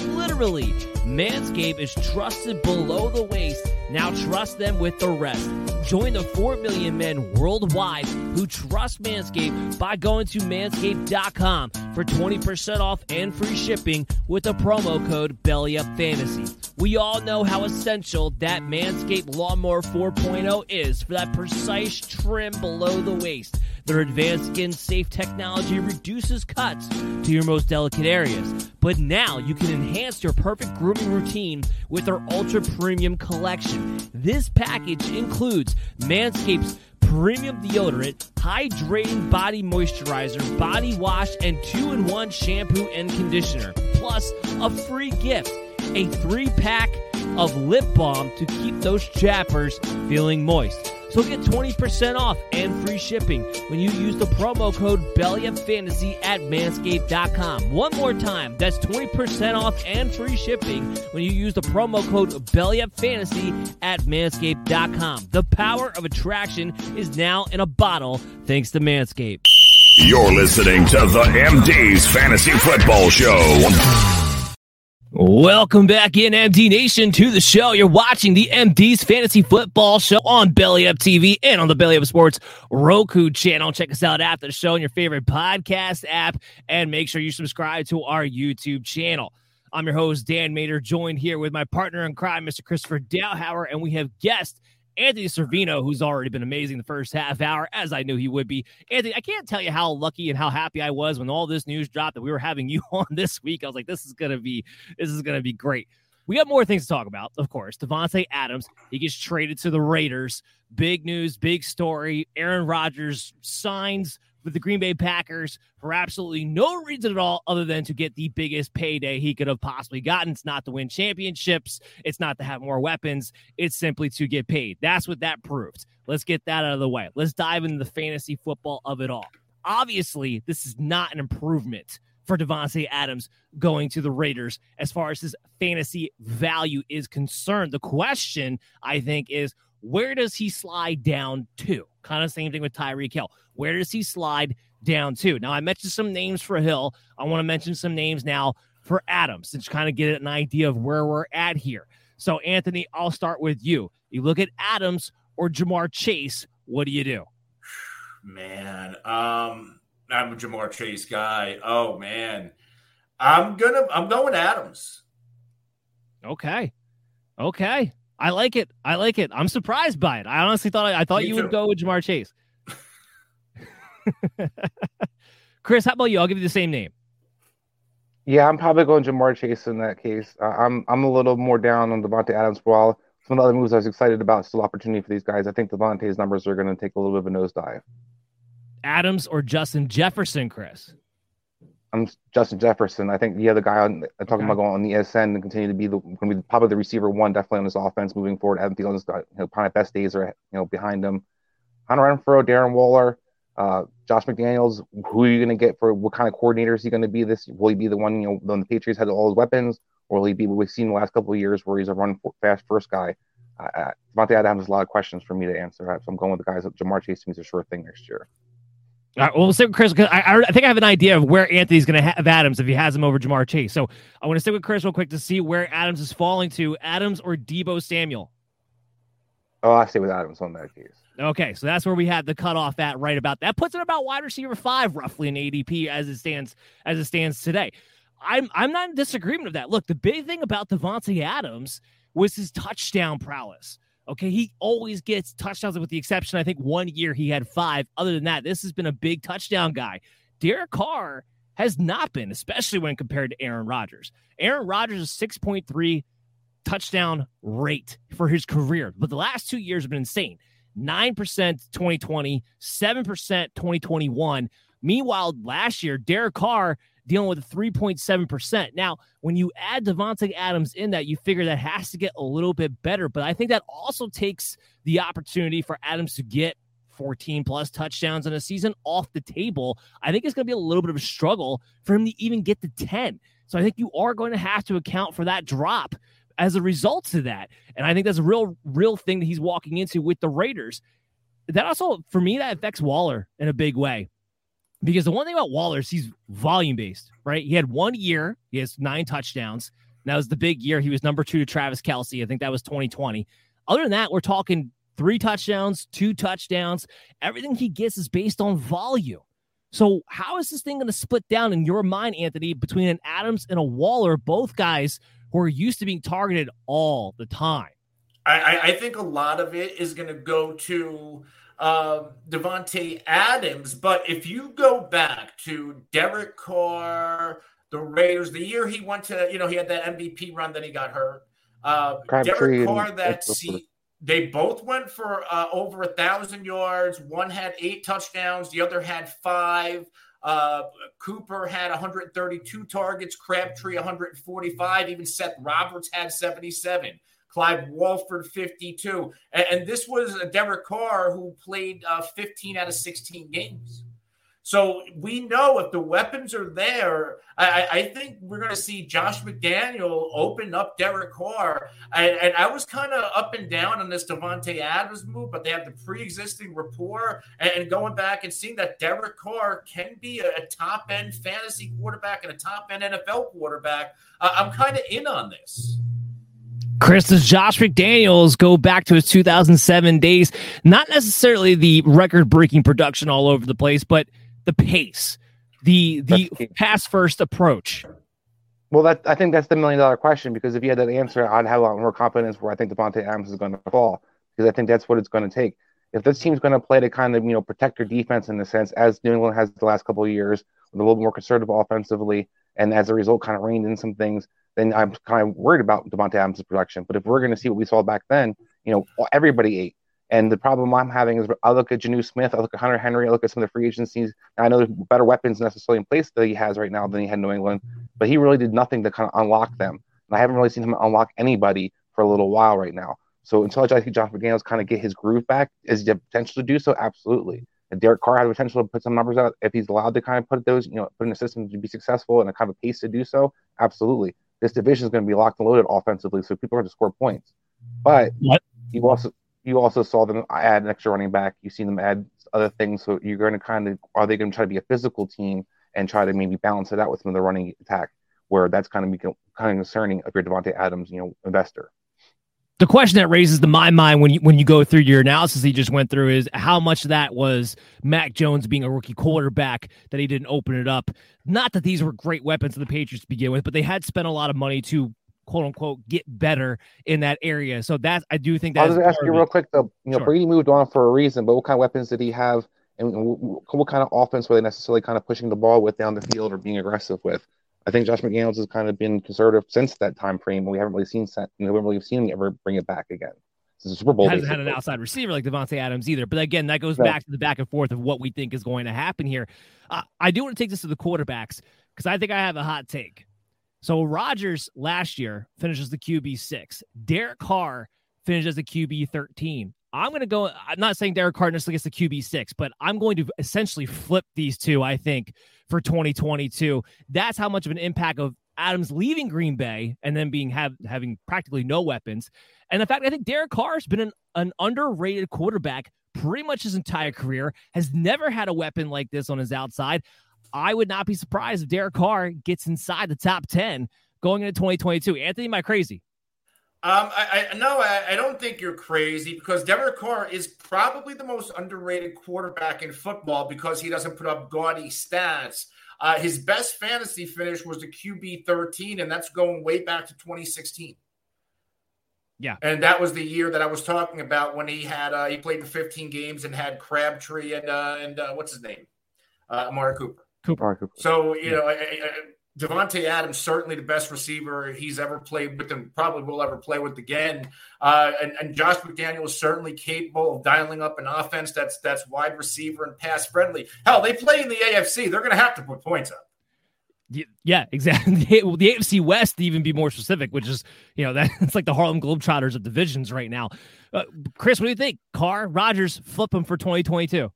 Literally, Manscaped is trusted below the waist Now trust them with the rest. Join the 4 million men worldwide who trust Manscaped by going to manscaped.com for 20% off and free shipping with the promo code BELLYUPFANTASY. We all know how essential that Manscaped Lawnmower 4.0 is for that precise trim below the waist. Their advanced skin safe technology reduces cuts to your most delicate areas. But now you can enhance your perfect grooming routine with their ultra premium collection. This package includes Manscaped's premium deodorant, hydrating body moisturizer, body wash, and two in one shampoo and conditioner, plus a free gift a three pack of lip balm to keep those chappers feeling moist. So get 20% off and free shipping when you use the promo code BellyUpFantasy at manscaped.com. One more time, that's 20% off and free shipping when you use the promo code BellyUpFantasy at manscaped.com. The power of attraction is now in a bottle thanks to Manscaped. You're listening to the MD's Fantasy Football Show. Welcome back in, MD Nation, to the show. You're watching the MD's Fantasy Football Show on Belly Up TV and on the Belly Up Sports Roku channel. Check us out after the show on your favorite podcast app and make sure you subscribe to our YouTube channel. I'm your host, Dan Mater, joined here with my partner in crime, Mr. Christopher Dowhauer, and we have guest Anthony Servino, who's already been amazing the first half hour, as I knew he would be. Anthony, I can't tell you how lucky and how happy I was when all this news dropped that we were having you on this week. I was like, this is gonna be this is gonna be great. We got more things to talk about, of course. Davante Adams, he gets traded to the Raiders. Big news, big story. Aaron Rodgers signs with the Green Bay Packers for absolutely no reason at all other than to get the biggest payday he could have possibly gotten. It's not to win championships, it's not to have more weapons, it's simply to get paid. That's what that proved. Let's get that out of the way. Let's dive into the fantasy football of it all. Obviously, this is not an improvement for Davante Adams going to the Raiders as far as his fantasy value is concerned. The question, I think, is where does he slide down to? Kind of same thing with Tyreek Hill. Where does he slide down to? Now, I mentioned some names for Hill. I want to mention some names now for Adams to kind of get an idea of where we're at here. So, Anthony, I'll start with you. You look at Adams or Ja'Marr Chase. What do you do? Man, um, I'm a Ja'Marr Chase guy. Oh man, I'm gonna I'm going Adams. Okay, okay. I like it. I like it. I'm surprised by it. I honestly thought I, thought Me you too. would go with Ja'Marr Chase. Chris, how about you? I'll give you the same name. Yeah, I'm probably going Ja'Marr Chase in that case. Uh, I'm I'm a little more down on Davante Adams while some of the other moves I was excited about. Still opportunity for these guys. I think Davante's numbers are going to take a little bit of a nosedive. Adams or Justin Jefferson, Chris? I'm Justin Jefferson. I think the other guy on I'm talking okay. about going on the ESN and continue to be the going to be probably the receiver one definitely on this offense moving forward. Adam Thielen's got you know probably best days are you know behind him. Hunter Renfrow, Darren Waller, uh, Josh McDaniels. Who are you going to get for what kind of coordinator is he going to be? This will he be the one you know when the Patriots had all his weapons, or will he be what we've seen the last couple of years where he's a run fast first guy? Uh, Davante Adams has a lot of questions for me to answer. So I'm going with the guys. Ja'Marr Chase is a sure thing next year. All right, well, we'll stick with Chris because I, I think I have an idea of where Anthony's going to have Adams if he has him over Ja'Marr Chase. So I want to stick with Chris real quick to see where Adams is falling to Adams or Deebo Samuel. Oh, I stay with Adams on that case. Okay, so that's where we had the cutoff at right about that. Puts it about wide receiver five roughly in ADP as it stands as it stands today. I'm I'm not in disagreement of that. Look, the big thing about Davante Adams was his touchdown prowess. Okay, he always gets touchdowns with the exception, I think one year he had five. Other than that, this has been a big touchdown guy. Derek Carr has not been, especially when compared to Aaron Rodgers. Aaron Rodgers is 6.3 touchdown rate for his career, but the last two years have been insane. 9% 2020, 7% 2021. Meanwhile, last year, Derek Carr dealing with a 3.7%. Now, when you add Davante Adams in that, you figure that has to get a little bit better. But I think that also takes the opportunity for Adams to get 14 plus touchdowns in a season off the table. I think it's going to be a little bit of a struggle for him to even get to 10. So I think you are going to have to account for that drop as a result of that. And I think that's a real, real thing that he's walking into with the Raiders. That also, for me, that affects Waller in a big way. Because the one thing about Waller is he's volume based, right? He had one year, he has nine touchdowns. That was the big year. He was number two to Travis Kelce. I think that was 2020. Other than that, we're talking three touchdowns, two touchdowns. Everything he gets is based on volume. So, how is this thing going to split down in your mind, Anthony, between an Adams and a Waller, both guys who are used to being targeted all the time? I, I think a lot of it is going to go to uh, Davante Adams. But if you go back to Derek Carr, the Raiders, the year he went to, you know, he had that MVP run, then he got hurt. Uh, Derek Carr, that see, they both went for uh, over a thousand yards. One had eight touchdowns, the other had five. Uh, Cooper had 132 targets, Crabtree 145, even Seth Roberts had 77. Clive Walford 52. And, and this was a Derek Carr who played uh, 15 out of 16 games. So we know if the weapons are there, I, I think we're going to see Josh McDaniel open up Derek Carr. And, and I was kind of up and down on this Davante Adams move, but they have the pre-existing rapport and, going back and seeing that Derek Carr can be a, a top end fantasy quarterback and a top end NFL quarterback. Uh, I'm kind of in on this. Chris, does Josh McDaniels go back to his 2007 days? Not necessarily the record breaking production all over the place, but the pace, the the pass first approach. Well, that I think that's the million dollar question because if you had that answer, I'd have a lot more confidence where I think Davante Adams is going to fall because I think that's what it's going to take. If this team's going to play to kind of you know protect their defense in a sense, as New England has the last couple of years, with a little more conservative offensively, and as a result, kind of reined in some things, then I'm kind of worried about Davante Adams' production. But if we're going to see what we saw back then, you know, everybody ate. And the problem I'm having is I look at Jonnu Smith, I look at Hunter Henry, I look at some of the free agencies. I know there's better weapons necessarily in place that he has right now than he had in New England, but he really did nothing to kind of unlock them. And I haven't really seen him unlock anybody for a little while right now. So until I see Josh McDaniels kind of get his groove back, is he potential to do so? Absolutely. And Derek Carr has the potential to put some numbers out if he's allowed to kind of put those, you know, put in a system to be successful and a kind of pace to do so. Absolutely this division is going to be locked and loaded offensively, so people are going to score points. But what? you also you also saw them add an extra running back. You've seen them add other things. So you're going to kind of are they going to try to be a physical team and try to maybe balance it out with some of the running attack, where that's kind of kind of concerning if you're Davante Adams, you know, investor the question that raises to my mind when you when you go through your analysis he just went through is how much that was Mac Jones being a rookie quarterback that he didn't open it up. Not that these were great weapons for the Patriots to begin with, but they had spent a lot of money to quote unquote get better in that area. So that I do think that. I'll just ask you real quick though. You know, sure. Brady moved on for a reason, but what kind of weapons did he have, and what kind of offense were they necessarily kind of pushing the ball with down the field or being aggressive with? I think Josh McDaniels has kind of been conservative since that time frame. We haven't really seen you know, we haven't really seen him ever bring it back again. This is Super Bowl. Hasn't had an outside receiver like Davante Adams either. But again, that goes back to the back and forth of what we think is going to happen here. Uh, I do want to take this to the quarterbacks because I think I have a hot take. So Rodgers last year finishes the QB six. Derek Carr finishes the QB thirteen. I'm going to go. I'm not saying Derek Carr necessarily gets the QB six, but I'm going to essentially flip these two. I think for 2022, that's how much of an impact of Adams leaving Green Bay and then being have having practically no weapons, and the fact I think Derek Carr has been an, an underrated quarterback pretty much his entire career, has never had a weapon like this on his outside. I would not be surprised if Derek Carr gets inside the top 10 going into 2022. Anthony, am I crazy? Um, I, I no, I, I, don't think you're crazy because Derek Carr is probably the most underrated quarterback in football because he doesn't put up gaudy stats. Uh, his best fantasy finish was the QB 13, and that's going way back to 2016. Yeah, and that was the year that I was talking about when he had uh, he played in 15 games and had Crabtree and uh, and uh, what's his name, uh, Amari Cooper. Cooper. So you yeah. know, I, Davante Adams certainly the best receiver he's ever played with and probably will ever play with again. Uh, and, and, Josh McDaniel is certainly capable of dialing up an offense that's that's wide receiver and pass friendly. Hell, they play in the AFC; they're going to have to put points up. Yeah, exactly. Well, the AFC West, to even be more specific, which is you know that's like the Harlem Globetrotters of divisions right now. Uh, Chris, what do you think? Carr, Rodgers, flip them for 2022.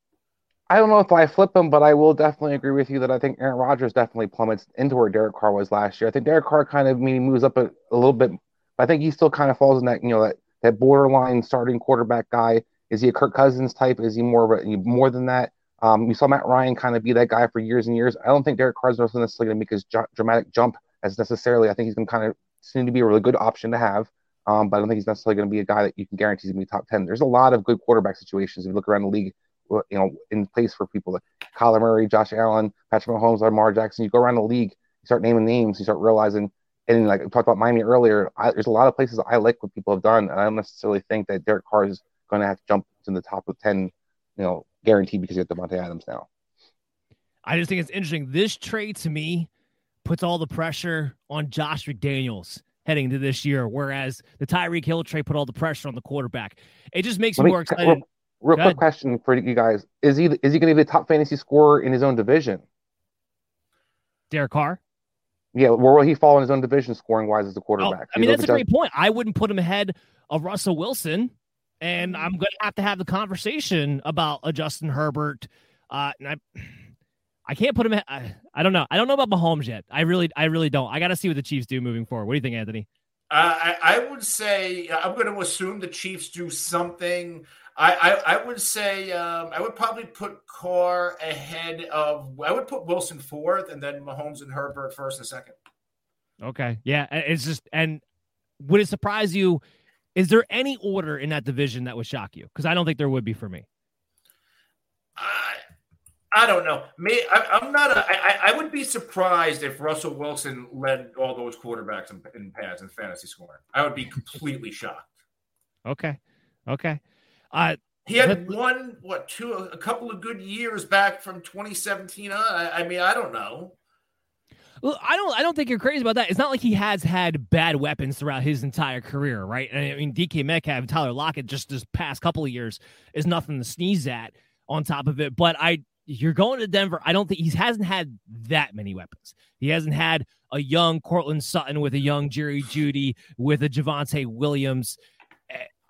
I don't know if I flip him, but I will definitely agree with you that I think Aaron Rodgers definitely plummets into where Derek Carr was last year. I think Derek Carr kind of maybe moves up a, a little bit. I think he still kind of falls in that you know that that borderline starting quarterback guy. Is he a Kirk Cousins type? Is he more of a more than that? Um, we saw Matt Ryan kind of be that guy for years and years. I don't think Derek Carr is necessarily going to make his dramatic jump as necessarily. I think he's going to kind of seem to be a really good option to have. Um, but I don't think he's necessarily going to be a guy that you can guarantee he's going to be top 10. There's a lot of good quarterback situations. If you look around the league, Uh, you know, in place for people like Kyler Murray, Josh Allen, Patrick Mahomes, Lamar Jackson. You go around the league, you start naming names, you start realizing, and like we talked about Miami earlier, I, there's a lot of places I like what people have done, and I don't necessarily think that Derek Carr is going to have to jump to the top of 10, you know, guaranteed because you have Davante Adams now. I just think it's interesting. This trade to me puts all the pressure on Josh McDaniels heading into this year, whereas the Tyreek Hill trade put all the pressure on the quarterback. It just makes me, me more excited. Real, real quick question for you guys: Is he is he going to be the top fantasy scorer in his own division? Derek Carr. Yeah, where will he fall in his own division scoring wise as a quarterback? Oh, I mean, that's a great point. I wouldn't put him ahead of Russell Wilson, and I'm going to have to have the conversation about a Justin Herbert. Uh, and I, I can't put him. I, I don't know. I don't know about Mahomes yet. I really, I really don't. I got to see what the Chiefs do moving forward. What do you think, Anthony? Uh, I, I would say I'm going to assume the Chiefs do something. I, I, I would say um, I would probably put Carr ahead of. I would put Wilson fourth, and then Mahomes and Herbert first and second. Okay, yeah, it's just and would it surprise you? Is there any order in that division that would shock you? Because I don't think there would be for me. I don't know. Me, I, am not. A, I, I would be surprised if Russell Wilson led all those quarterbacks in, in pads and fantasy scoring. I would be completely shocked. Okay, okay. Uh, he had one, what, two, a couple of good years back from 2017 on. I, I mean, I don't know. Well, I don't. I don't think you're crazy about that. It's not like he has had bad weapons throughout his entire career, right? I mean, DK Metcalf, and Tyler Lockett, just this past couple of years is nothing to sneeze at. On top of it, but I you're going to Denver. I don't think he hasn't had that many weapons. He hasn't had a young Courtland Sutton with a young Jerry Jeudy with a Javonte Williams.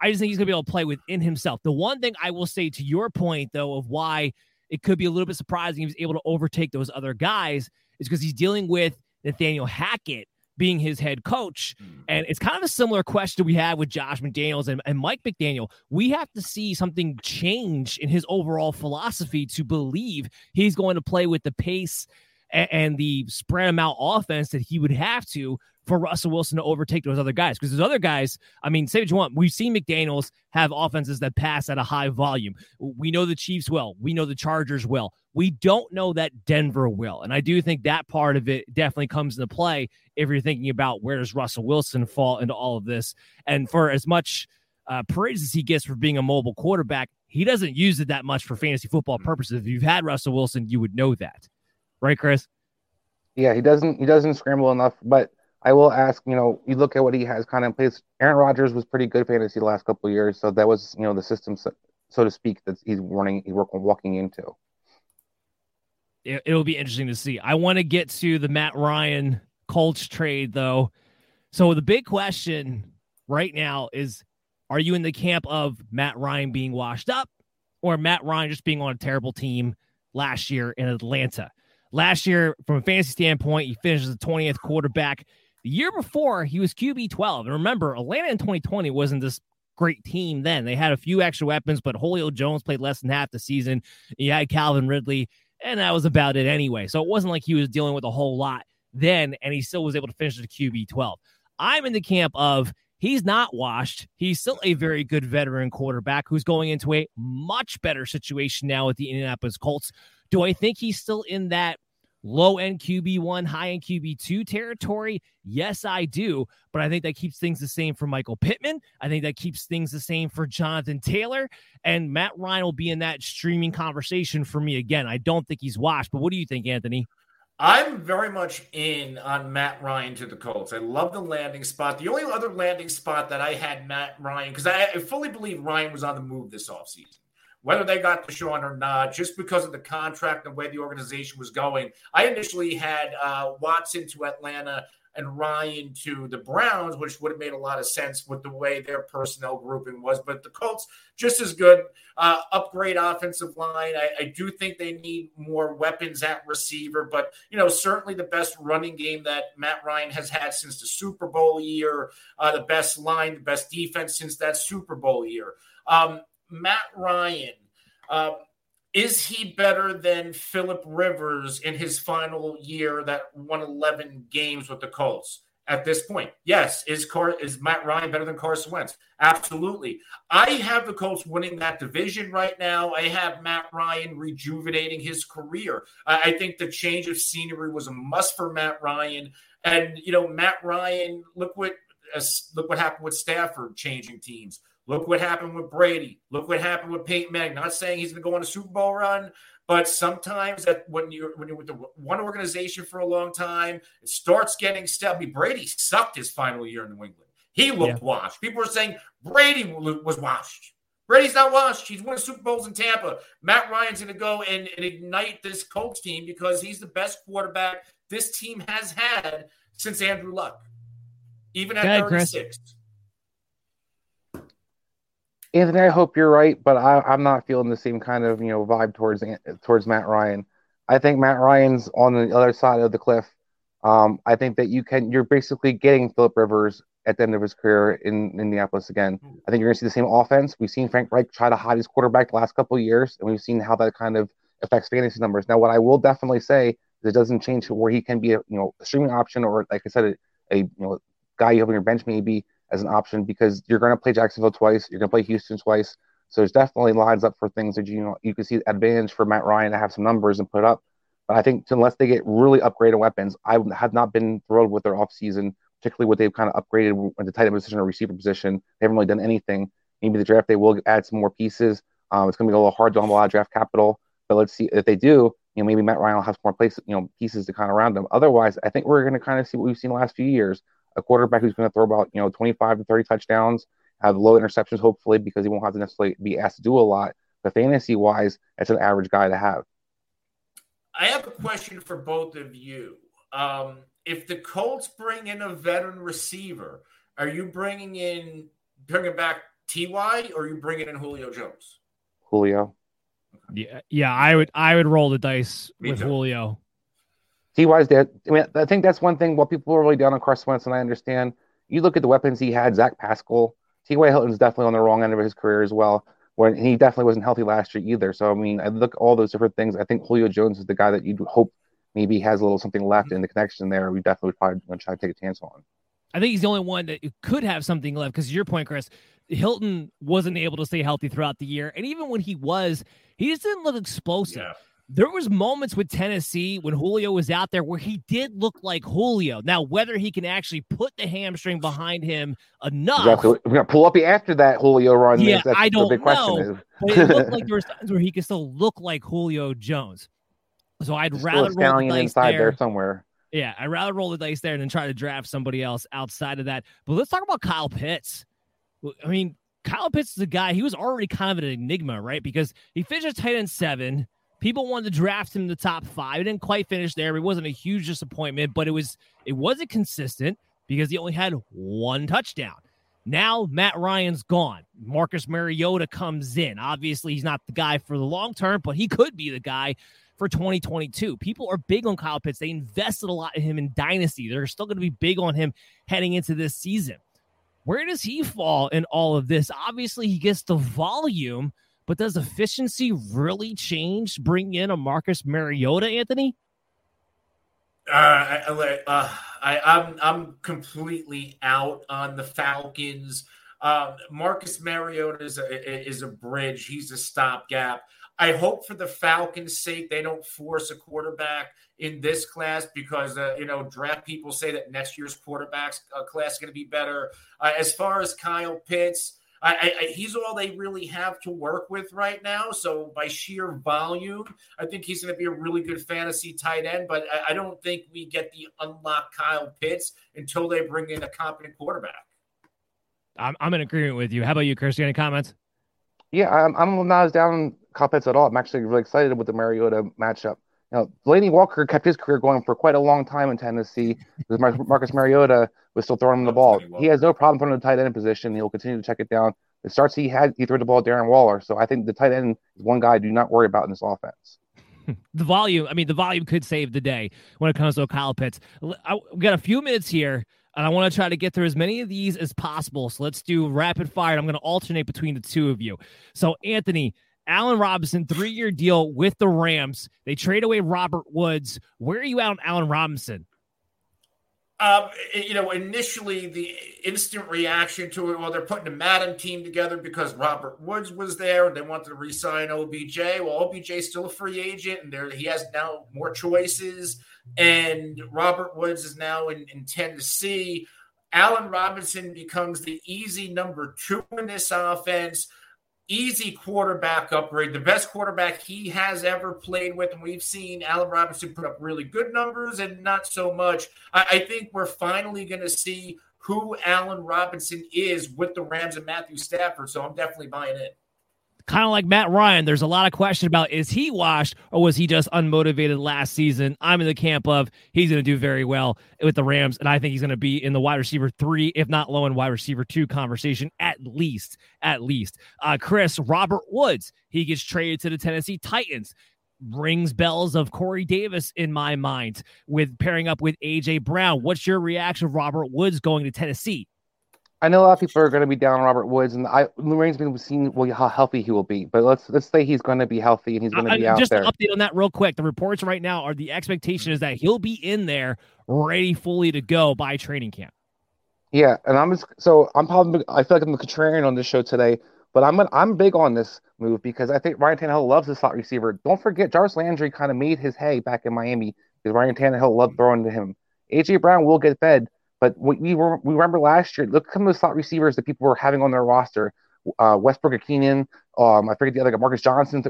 I just think he's going to be able to play within himself. The one thing I will say to your point, though, of why it could be a little bit surprising he was able to overtake those other guys is because he's dealing with Nathaniel Hackett, being his head coach. Hmm. And it's kind of a similar question we had with Josh McDaniels and, and Mike McDaniel. We have to see something change in his overall philosophy to believe he's going to play with the pace and, and the spread amount offense that he would have to for Russell Wilson to overtake those other guys. Because those other guys, I mean, say what you want. We've seen McDaniels have offenses that pass at a high volume. We know the Chiefs will. We know the Chargers will. We don't know that Denver will. And I do think that part of it definitely comes into play if you're thinking about where does Russell Wilson fall into all of this. And for as much uh, praise as he gets for being a mobile quarterback, he doesn't use it that much for fantasy football purposes. If you've had Russell Wilson, you would know that. Right, Chris? Yeah, he doesn't he doesn't scramble enough, but I will ask, you know, you look at what he has kind of in place. Aaron Rodgers was pretty good fantasy the last couple years, so that was, you know, the system, so, so to speak, that he's running, he's walking into. It, it'll be interesting to see. I want to get to the Matt Ryan Colts trade, though. So the big question right now is: Are you in the camp of Matt Ryan being washed up, or Matt Ryan just being on a terrible team last year in Atlanta? Last year, from a fantasy standpoint, he finished as the 20th quarterback. The year before, he was QB 12. And remember, Atlanta in 2020 wasn't this great team then. They had a few extra weapons, but Julio Jones played less than half the season. You had Calvin Ridley, and that was about it anyway. So it wasn't like he was dealing with a whole lot then, and he still was able to finish the QB 12. I'm in the camp of he's not washed. He's still a very good veteran quarterback who's going into a much better situation now with the Indianapolis Colts. Do I think he's still in that low end QB1, high end QB2 territory? Yes, I do. But I think that keeps things the same for Michael Pittman. I think that keeps things the same for Jonathan Taylor. And Matt Ryan will be in that streaming conversation for me again. I don't think he's washed. But what do you think, Anthony? I'm very much in on Matt Ryan to the Colts. I love the landing spot. The only other landing spot that I had Matt Ryan, because I, I fully believe Ryan was on the move this offseason whether they got Deshaun or not, just because of the contract and the way the organization was going. I initially had uh, Watson to Atlanta and Ryan to the Browns, which would have made a lot of sense with the way their personnel grouping was. But the Colts, just as good. Uh, upgrade offensive line. I, I, do think they need more weapons at receiver, but you know certainly the best running game that Matt Ryan has had since the Super Bowl year. Uh, the best line, the best defense since that Super Bowl year. Um, Matt Ryan, uh, is he better than Philip Rivers in his final year that won 11 games with the Colts? at this point. Yes, is Car- is Matt Ryan better than Carson Wentz? Absolutely. I have the Colts winning that division right now. I have Matt Ryan rejuvenating his career. I, I think the change of scenery was a must for Matt Ryan. And you know, Matt Ryan, look what look what happened with Stafford changing teams. Look what happened with Brady. Look what happened with Peyton Manning. Not saying he's going to go on a Super Bowl run, but sometimes that when you're when you're with the one organization for a long time, it starts getting mean, Brady sucked his final year in New England. He looked yeah. washed. People are saying Brady was washed. Brady's not washed. He's winning Super Bowls in Tampa. Matt Ryan's going to go and, and, ignite this Colts team because he's the best quarterback this team has had since Andrew Luck, even at okay, 36. Chris. Anthony, I hope you're right, but I, am not feeling the same kind of you know vibe towards towards Matt Ryan. I think Matt Ryan's on the other side of the cliff. Um, I think that you can you're basically getting Philip Rivers at the end of his career in, in Indianapolis again. I think you're going to see the same offense. We've seen Frank Reich try to hide his quarterback the last couple years, and we've seen how that kind of affects fantasy numbers. Now, what I will definitely say is it doesn't change where he can be a you know a streaming option or like I said, a, a you know guy you have on your bench maybe as an option because you're going to play Jacksonville twice, you're going to play Houston twice. So there's definitely lines up for things that you know you can see advantage for Matt Ryan to have some numbers and put up. But I think unless they get really upgraded weapons, I have not been thrilled with their offseason, particularly what they've kind of upgraded with the tight end position or receiver position. They haven't really done anything. Maybe the draft they will add some more pieces. Um, it's going to be a little hard to have a lot of draft capital, but let's see if they do. You know, maybe Matt Ryan will have some more places, you know, pieces to kind of round them. Otherwise, I think we're going to kind of see what we've seen the last few years a quarterback who's going to throw about you know 25 to 30 touchdowns, have low interceptions hopefully because he won't have to necessarily be asked to do a lot. But fantasy wise, that's an average guy to have. I have a question for both of you. Um, if the Colts bring in a veteran receiver, are you bringing in bringing back Ty or are you bringing in Julio Jones? Julio. Yeah, yeah, I would I would roll the dice Me with too. Julio. Ty's dead. I mean, I think that's one thing. What people are really down on Carson Wentz, and I understand. You look at the weapons he had. Zach Pascal, T.Y. Hilton's definitely on the wrong end of his career as well. When he definitely wasn't healthy last year either. So I mean, I look at all those different things. I think Julio Jones is the guy that you'd hope maybe has a little something left in the connection there. We definitely would probably going to try to take a chance on. I think he's the only one that could have something left because your point, Chris, Hilton wasn't able to stay healthy throughout the year, and even when he was, he just didn't look explosive. Yeah there was moments with Tennessee when Julio was out there where he did look like Julio. Now, whether he can actually put the hamstring behind him enough, exactly. we're gonna pull up after that Julio run. Yeah, That's I don't know. but it looked like there was times where he could still look like Julio Jones. So I'd There's rather roll the dice inside there. there somewhere. Yeah, I'd rather roll the dice there than try to draft somebody else outside of that. But let's talk about Kyle Pitts. I mean, Kyle Pitts is a guy, he was already kind of an enigma, right? Because he finished tight end seven. People wanted to draft him in the top five. It didn't quite finish there. It wasn't a huge disappointment, but it was it wasn't consistent because he only had one touchdown. Now Matt Ryan's gone. Marcus Mariota comes in. Obviously, he's not the guy for the long term, but he could be the guy for 2022. People are big on Kyle Pitts. They invested a lot in him in Dynasty. They're still going to be big on him heading into this season. Where does he fall in all of this? Obviously, he gets the volume, but does efficiency really change? Bring in a Marcus Mariota, Anthony? Uh, uh, I, I'm I'm completely out on the Falcons. Uh, Marcus Mariota is a, is a bridge. He's a stopgap. I hope for the Falcons' sake they don't force a quarterback in this class because uh, you know draft people say that next year's quarterbacks uh, class is going to be better. Uh, as far as Kyle Pitts, I, I, he's all they really have to work with right now. So by sheer volume, I think he's going to be a really good fantasy tight end. But I, I don't think we get the unlock Kyle Pitts until they bring in a competent quarterback. I'm, I'm in agreement with you. How about you, Kirsty? Any comments? Yeah, I'm, I'm not as down Kyle Pitts at all. I'm actually really excited with the Mariota matchup. You know, Delanie Walker kept his career going for quite a long time in Tennessee. because Marcus Mariota was still throwing him the ball. He has no problem throwing the tight end position. He'll continue to check it down. The starts he had, he threw the ball Darren Waller. So I think the tight end is one guy I do not worry about in this offense. the volume, I mean, the volume could save the day when it comes to Kyle Pitts. I, we got a few minutes here, and I want to try to get through as many of these as possible. So let's do rapid fire. I'm going to alternate between the two of you. So, Anthony, Allen Robinson, three year deal with the Rams. They trade away Robert Woods. Where are you at on Allen Robinson? Um, you know, initially the instant reaction to it, well, they're putting a Madden team together because Robert Woods was there and they wanted to re-sign OBJ. Well, OBJ is still a free agent and there he has now more choices. And Robert Woods is now in, in Tennessee. Allen Robinson becomes the easy number two in this offense easy quarterback upgrade, the best quarterback he has ever played with. And we've seen Allen Robinson put up really good numbers and not so much. I, I think we're finally going to see who Allen Robinson is with the Rams and Matthew Stafford. So I'm definitely buying it kind of like Matt Ryan, there's a lot of question about is he washed or was he just unmotivated last season? I'm in the camp of he's going to do very well with the Rams, and I think he's going to be in the wide receiver three, if not low in wide receiver two conversation at least. At least, uh, Chris Robert Woods, he gets traded to the Tennessee Titans. Rings bells of Corey Davis in my mind with pairing up with AJ Brown. What's your reaction of Robert Woods going to Tennessee? I know a lot of people are going to be down on Robert Woods, and I Lorraine's been seeing well how healthy he will be. But let's let's say he's going to be healthy and he's going to uh, be uh, out just there. Just update on that real quick. The reports right now are the expectation is that he'll be in there ready fully to go by training camp. Yeah, and I'm just, so I'm probably I feel like I'm the contrarian on this show today, but I'm I'm big on this move because I think Ryan Tannehill loves the slot receiver. Don't forget Jarvis Landry kind of made his hay back in Miami because Ryan Tannehill loved throwing to him. AJ Brown will get fed, but we were, we remember last year, look some of the slot receivers that people were having on their roster. Uh, Westbrook-Ikhine, um, I forget the other guy, Marcus Johnson.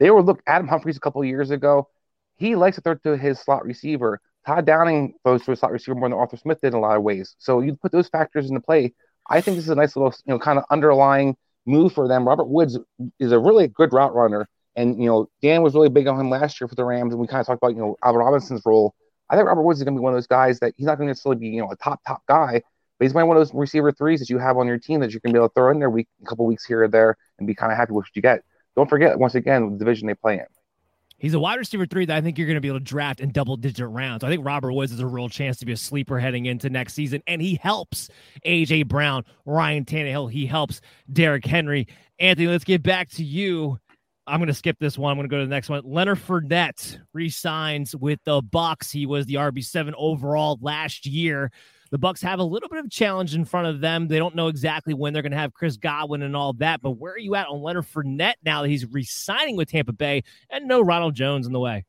They were look Adam Humphries a couple years ago. He likes to throw to his slot receiver. Todd Downing throws to a slot receiver more than Arthur Smith did in a lot of ways. So you put those factors into play. I think this is a nice little, you know, kind of underlying move for them. Robert Woods is a really good route runner. And, you know, Dan was really big on him last year for the Rams. And we kind of talked about, you know, Allen Robinson's role I think Robert Woods is going to be one of those guys that he's not going to necessarily be, you know, a top top guy, but he's going to be one of those receiver threes that you have on your team that you can be able to throw in there week, a couple weeks here or there and be kind of happy with what you get. Don't forget, once again, the division they play in. He's a wide receiver three that I think you're going to be able to draft in double digit rounds. I think Robert Woods is a real chance to be a sleeper heading into next season, and he helps AJ Brown, Ryan Tannehill. He helps Derrick Henry. Anthony, let's get back to you. I'm going to skip this one. I'm going to go to the next one. Leonard Fournette resigns with the Bucs. He was the RB7 overall last year. The Bucs have a little bit of challenge in front of them. They don't know exactly when they're going to have Chris Godwin and all that. But where are you at on Leonard Fournette now that he's resigning with Tampa Bay and no Ronald Jones in the way?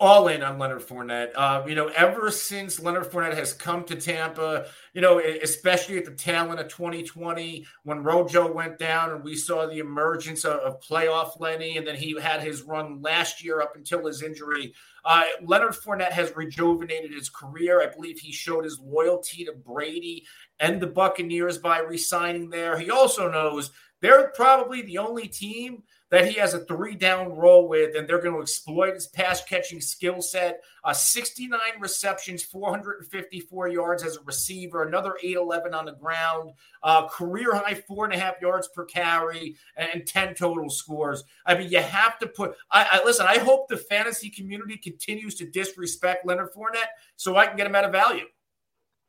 All in on Leonard Fournette. Uh, you know, ever since Leonard Fournette has come to Tampa, you know, especially at the tail end of 2020 when Rojo went down and we saw the emergence of, of playoff Lenny, and then he had his run last year up until his injury. Uh, Leonard Fournette has rejuvenated his career. I believe he showed his loyalty to Brady and the Buccaneers by resigning there. He also knows they're probably the only team – that he has a three down role with, and they're going to exploit his pass catching skill set. Uh, 69 receptions, 454 yards as a receiver, another 811 on the ground, uh, career high four and a half yards per carry, and 10 total scores. I mean, you have to put. I, I listen. I hope the fantasy community continues to disrespect Leonard Fournette so I can get him out of value.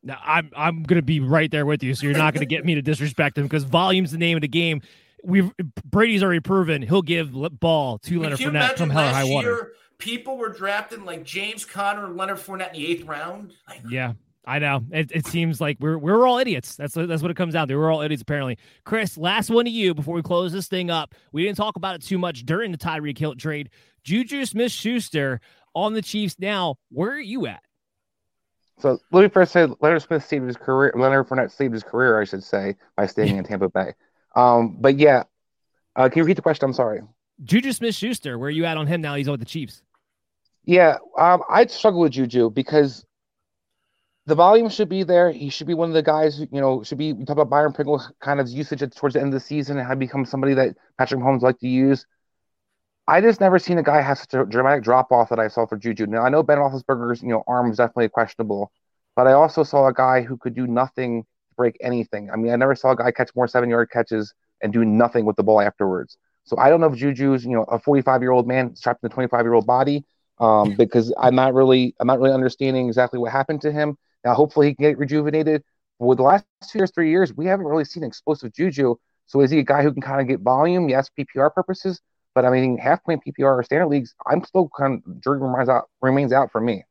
Now, I'm I'm gonna be right there with you, so you're not gonna get me to disrespect him because volume's the name of the game we've Brady's already proven he'll give ball to Leonard Fournette from hell or high water. Year, people were drafting like James Conner and Leonard Fournette in the eighth round. Like, yeah. I know. It, it seems like we're we're all idiots. That's that's what it comes down to. We're all idiots apparently. Chris, last one to you before we close this thing up. We didn't talk about it too much during the Tyreek Hill trade. Juju Smith Schuster on the Chiefs now. Where are you at? So let me first say Leonard Smith saved his career. Leonard Fournette saved his career, I should say, by staying in Tampa Bay. Um, but yeah, uh, can you repeat the question? I'm sorry. Juju Smith Schuster, where are you at on him now? He's with the Chiefs. Yeah, um, I'd struggle with Juju because the volume should be there. He should be one of the guys who, you know, should be. We talk about Byron Pringle kind of usage towards the end of the season and how become somebody that Patrick Mahomes like to use. I just never seen a guy have such a dramatic drop off that I saw for Juju. Now I know Ben Roethlisberger's, you know, arm is definitely questionable, but I also saw a guy who could do nothing break anything. I mean, I never saw a guy catch more seven yard catches and do nothing with the ball afterwards. So I don't know if Juju's, you know, a 45 year old man trapped in a 25 year old body, um, because I'm not really, I'm not really understanding exactly what happened to him. Now, hopefully, he can get rejuvenated. But with the last two years, three years, we haven't really seen explosive Juju. So is he a guy who can kind of get volume? Yes, PPR purposes, but I mean, half point PPR or standard leagues, I'm still kind of jury remains out remains out for me.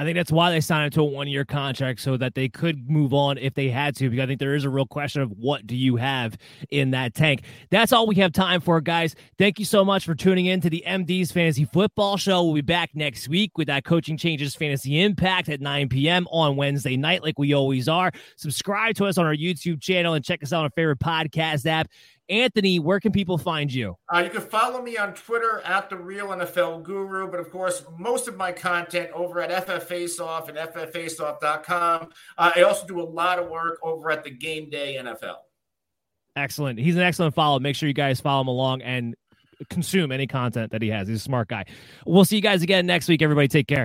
I think that's why they signed him to a one year contract so that they could move on if they had to, because I think there is a real question of what do you have in that tank. That's all we have time for, guys. Thank you so much for tuning in to the MD's Fantasy Football Show. We'll be back next week with that Coaching Changes Fantasy Impact at 9 p.m. on Wednesday night, like we always are. Subscribe to us on our YouTube channel and check us out on our favorite podcast app. Anthony, where can people find you? Uh, you can follow me on Twitter at the Real NFL Guru, but of course, most of my content over at FF Faceoff and FFFaceoff.com. Uh, I also do a lot of work over at the Game Day NFL. Excellent. He's an excellent follow. Make sure you guys follow him along and consume any content that he has. He's a smart guy. We'll see you guys again next week. Everybody, take care.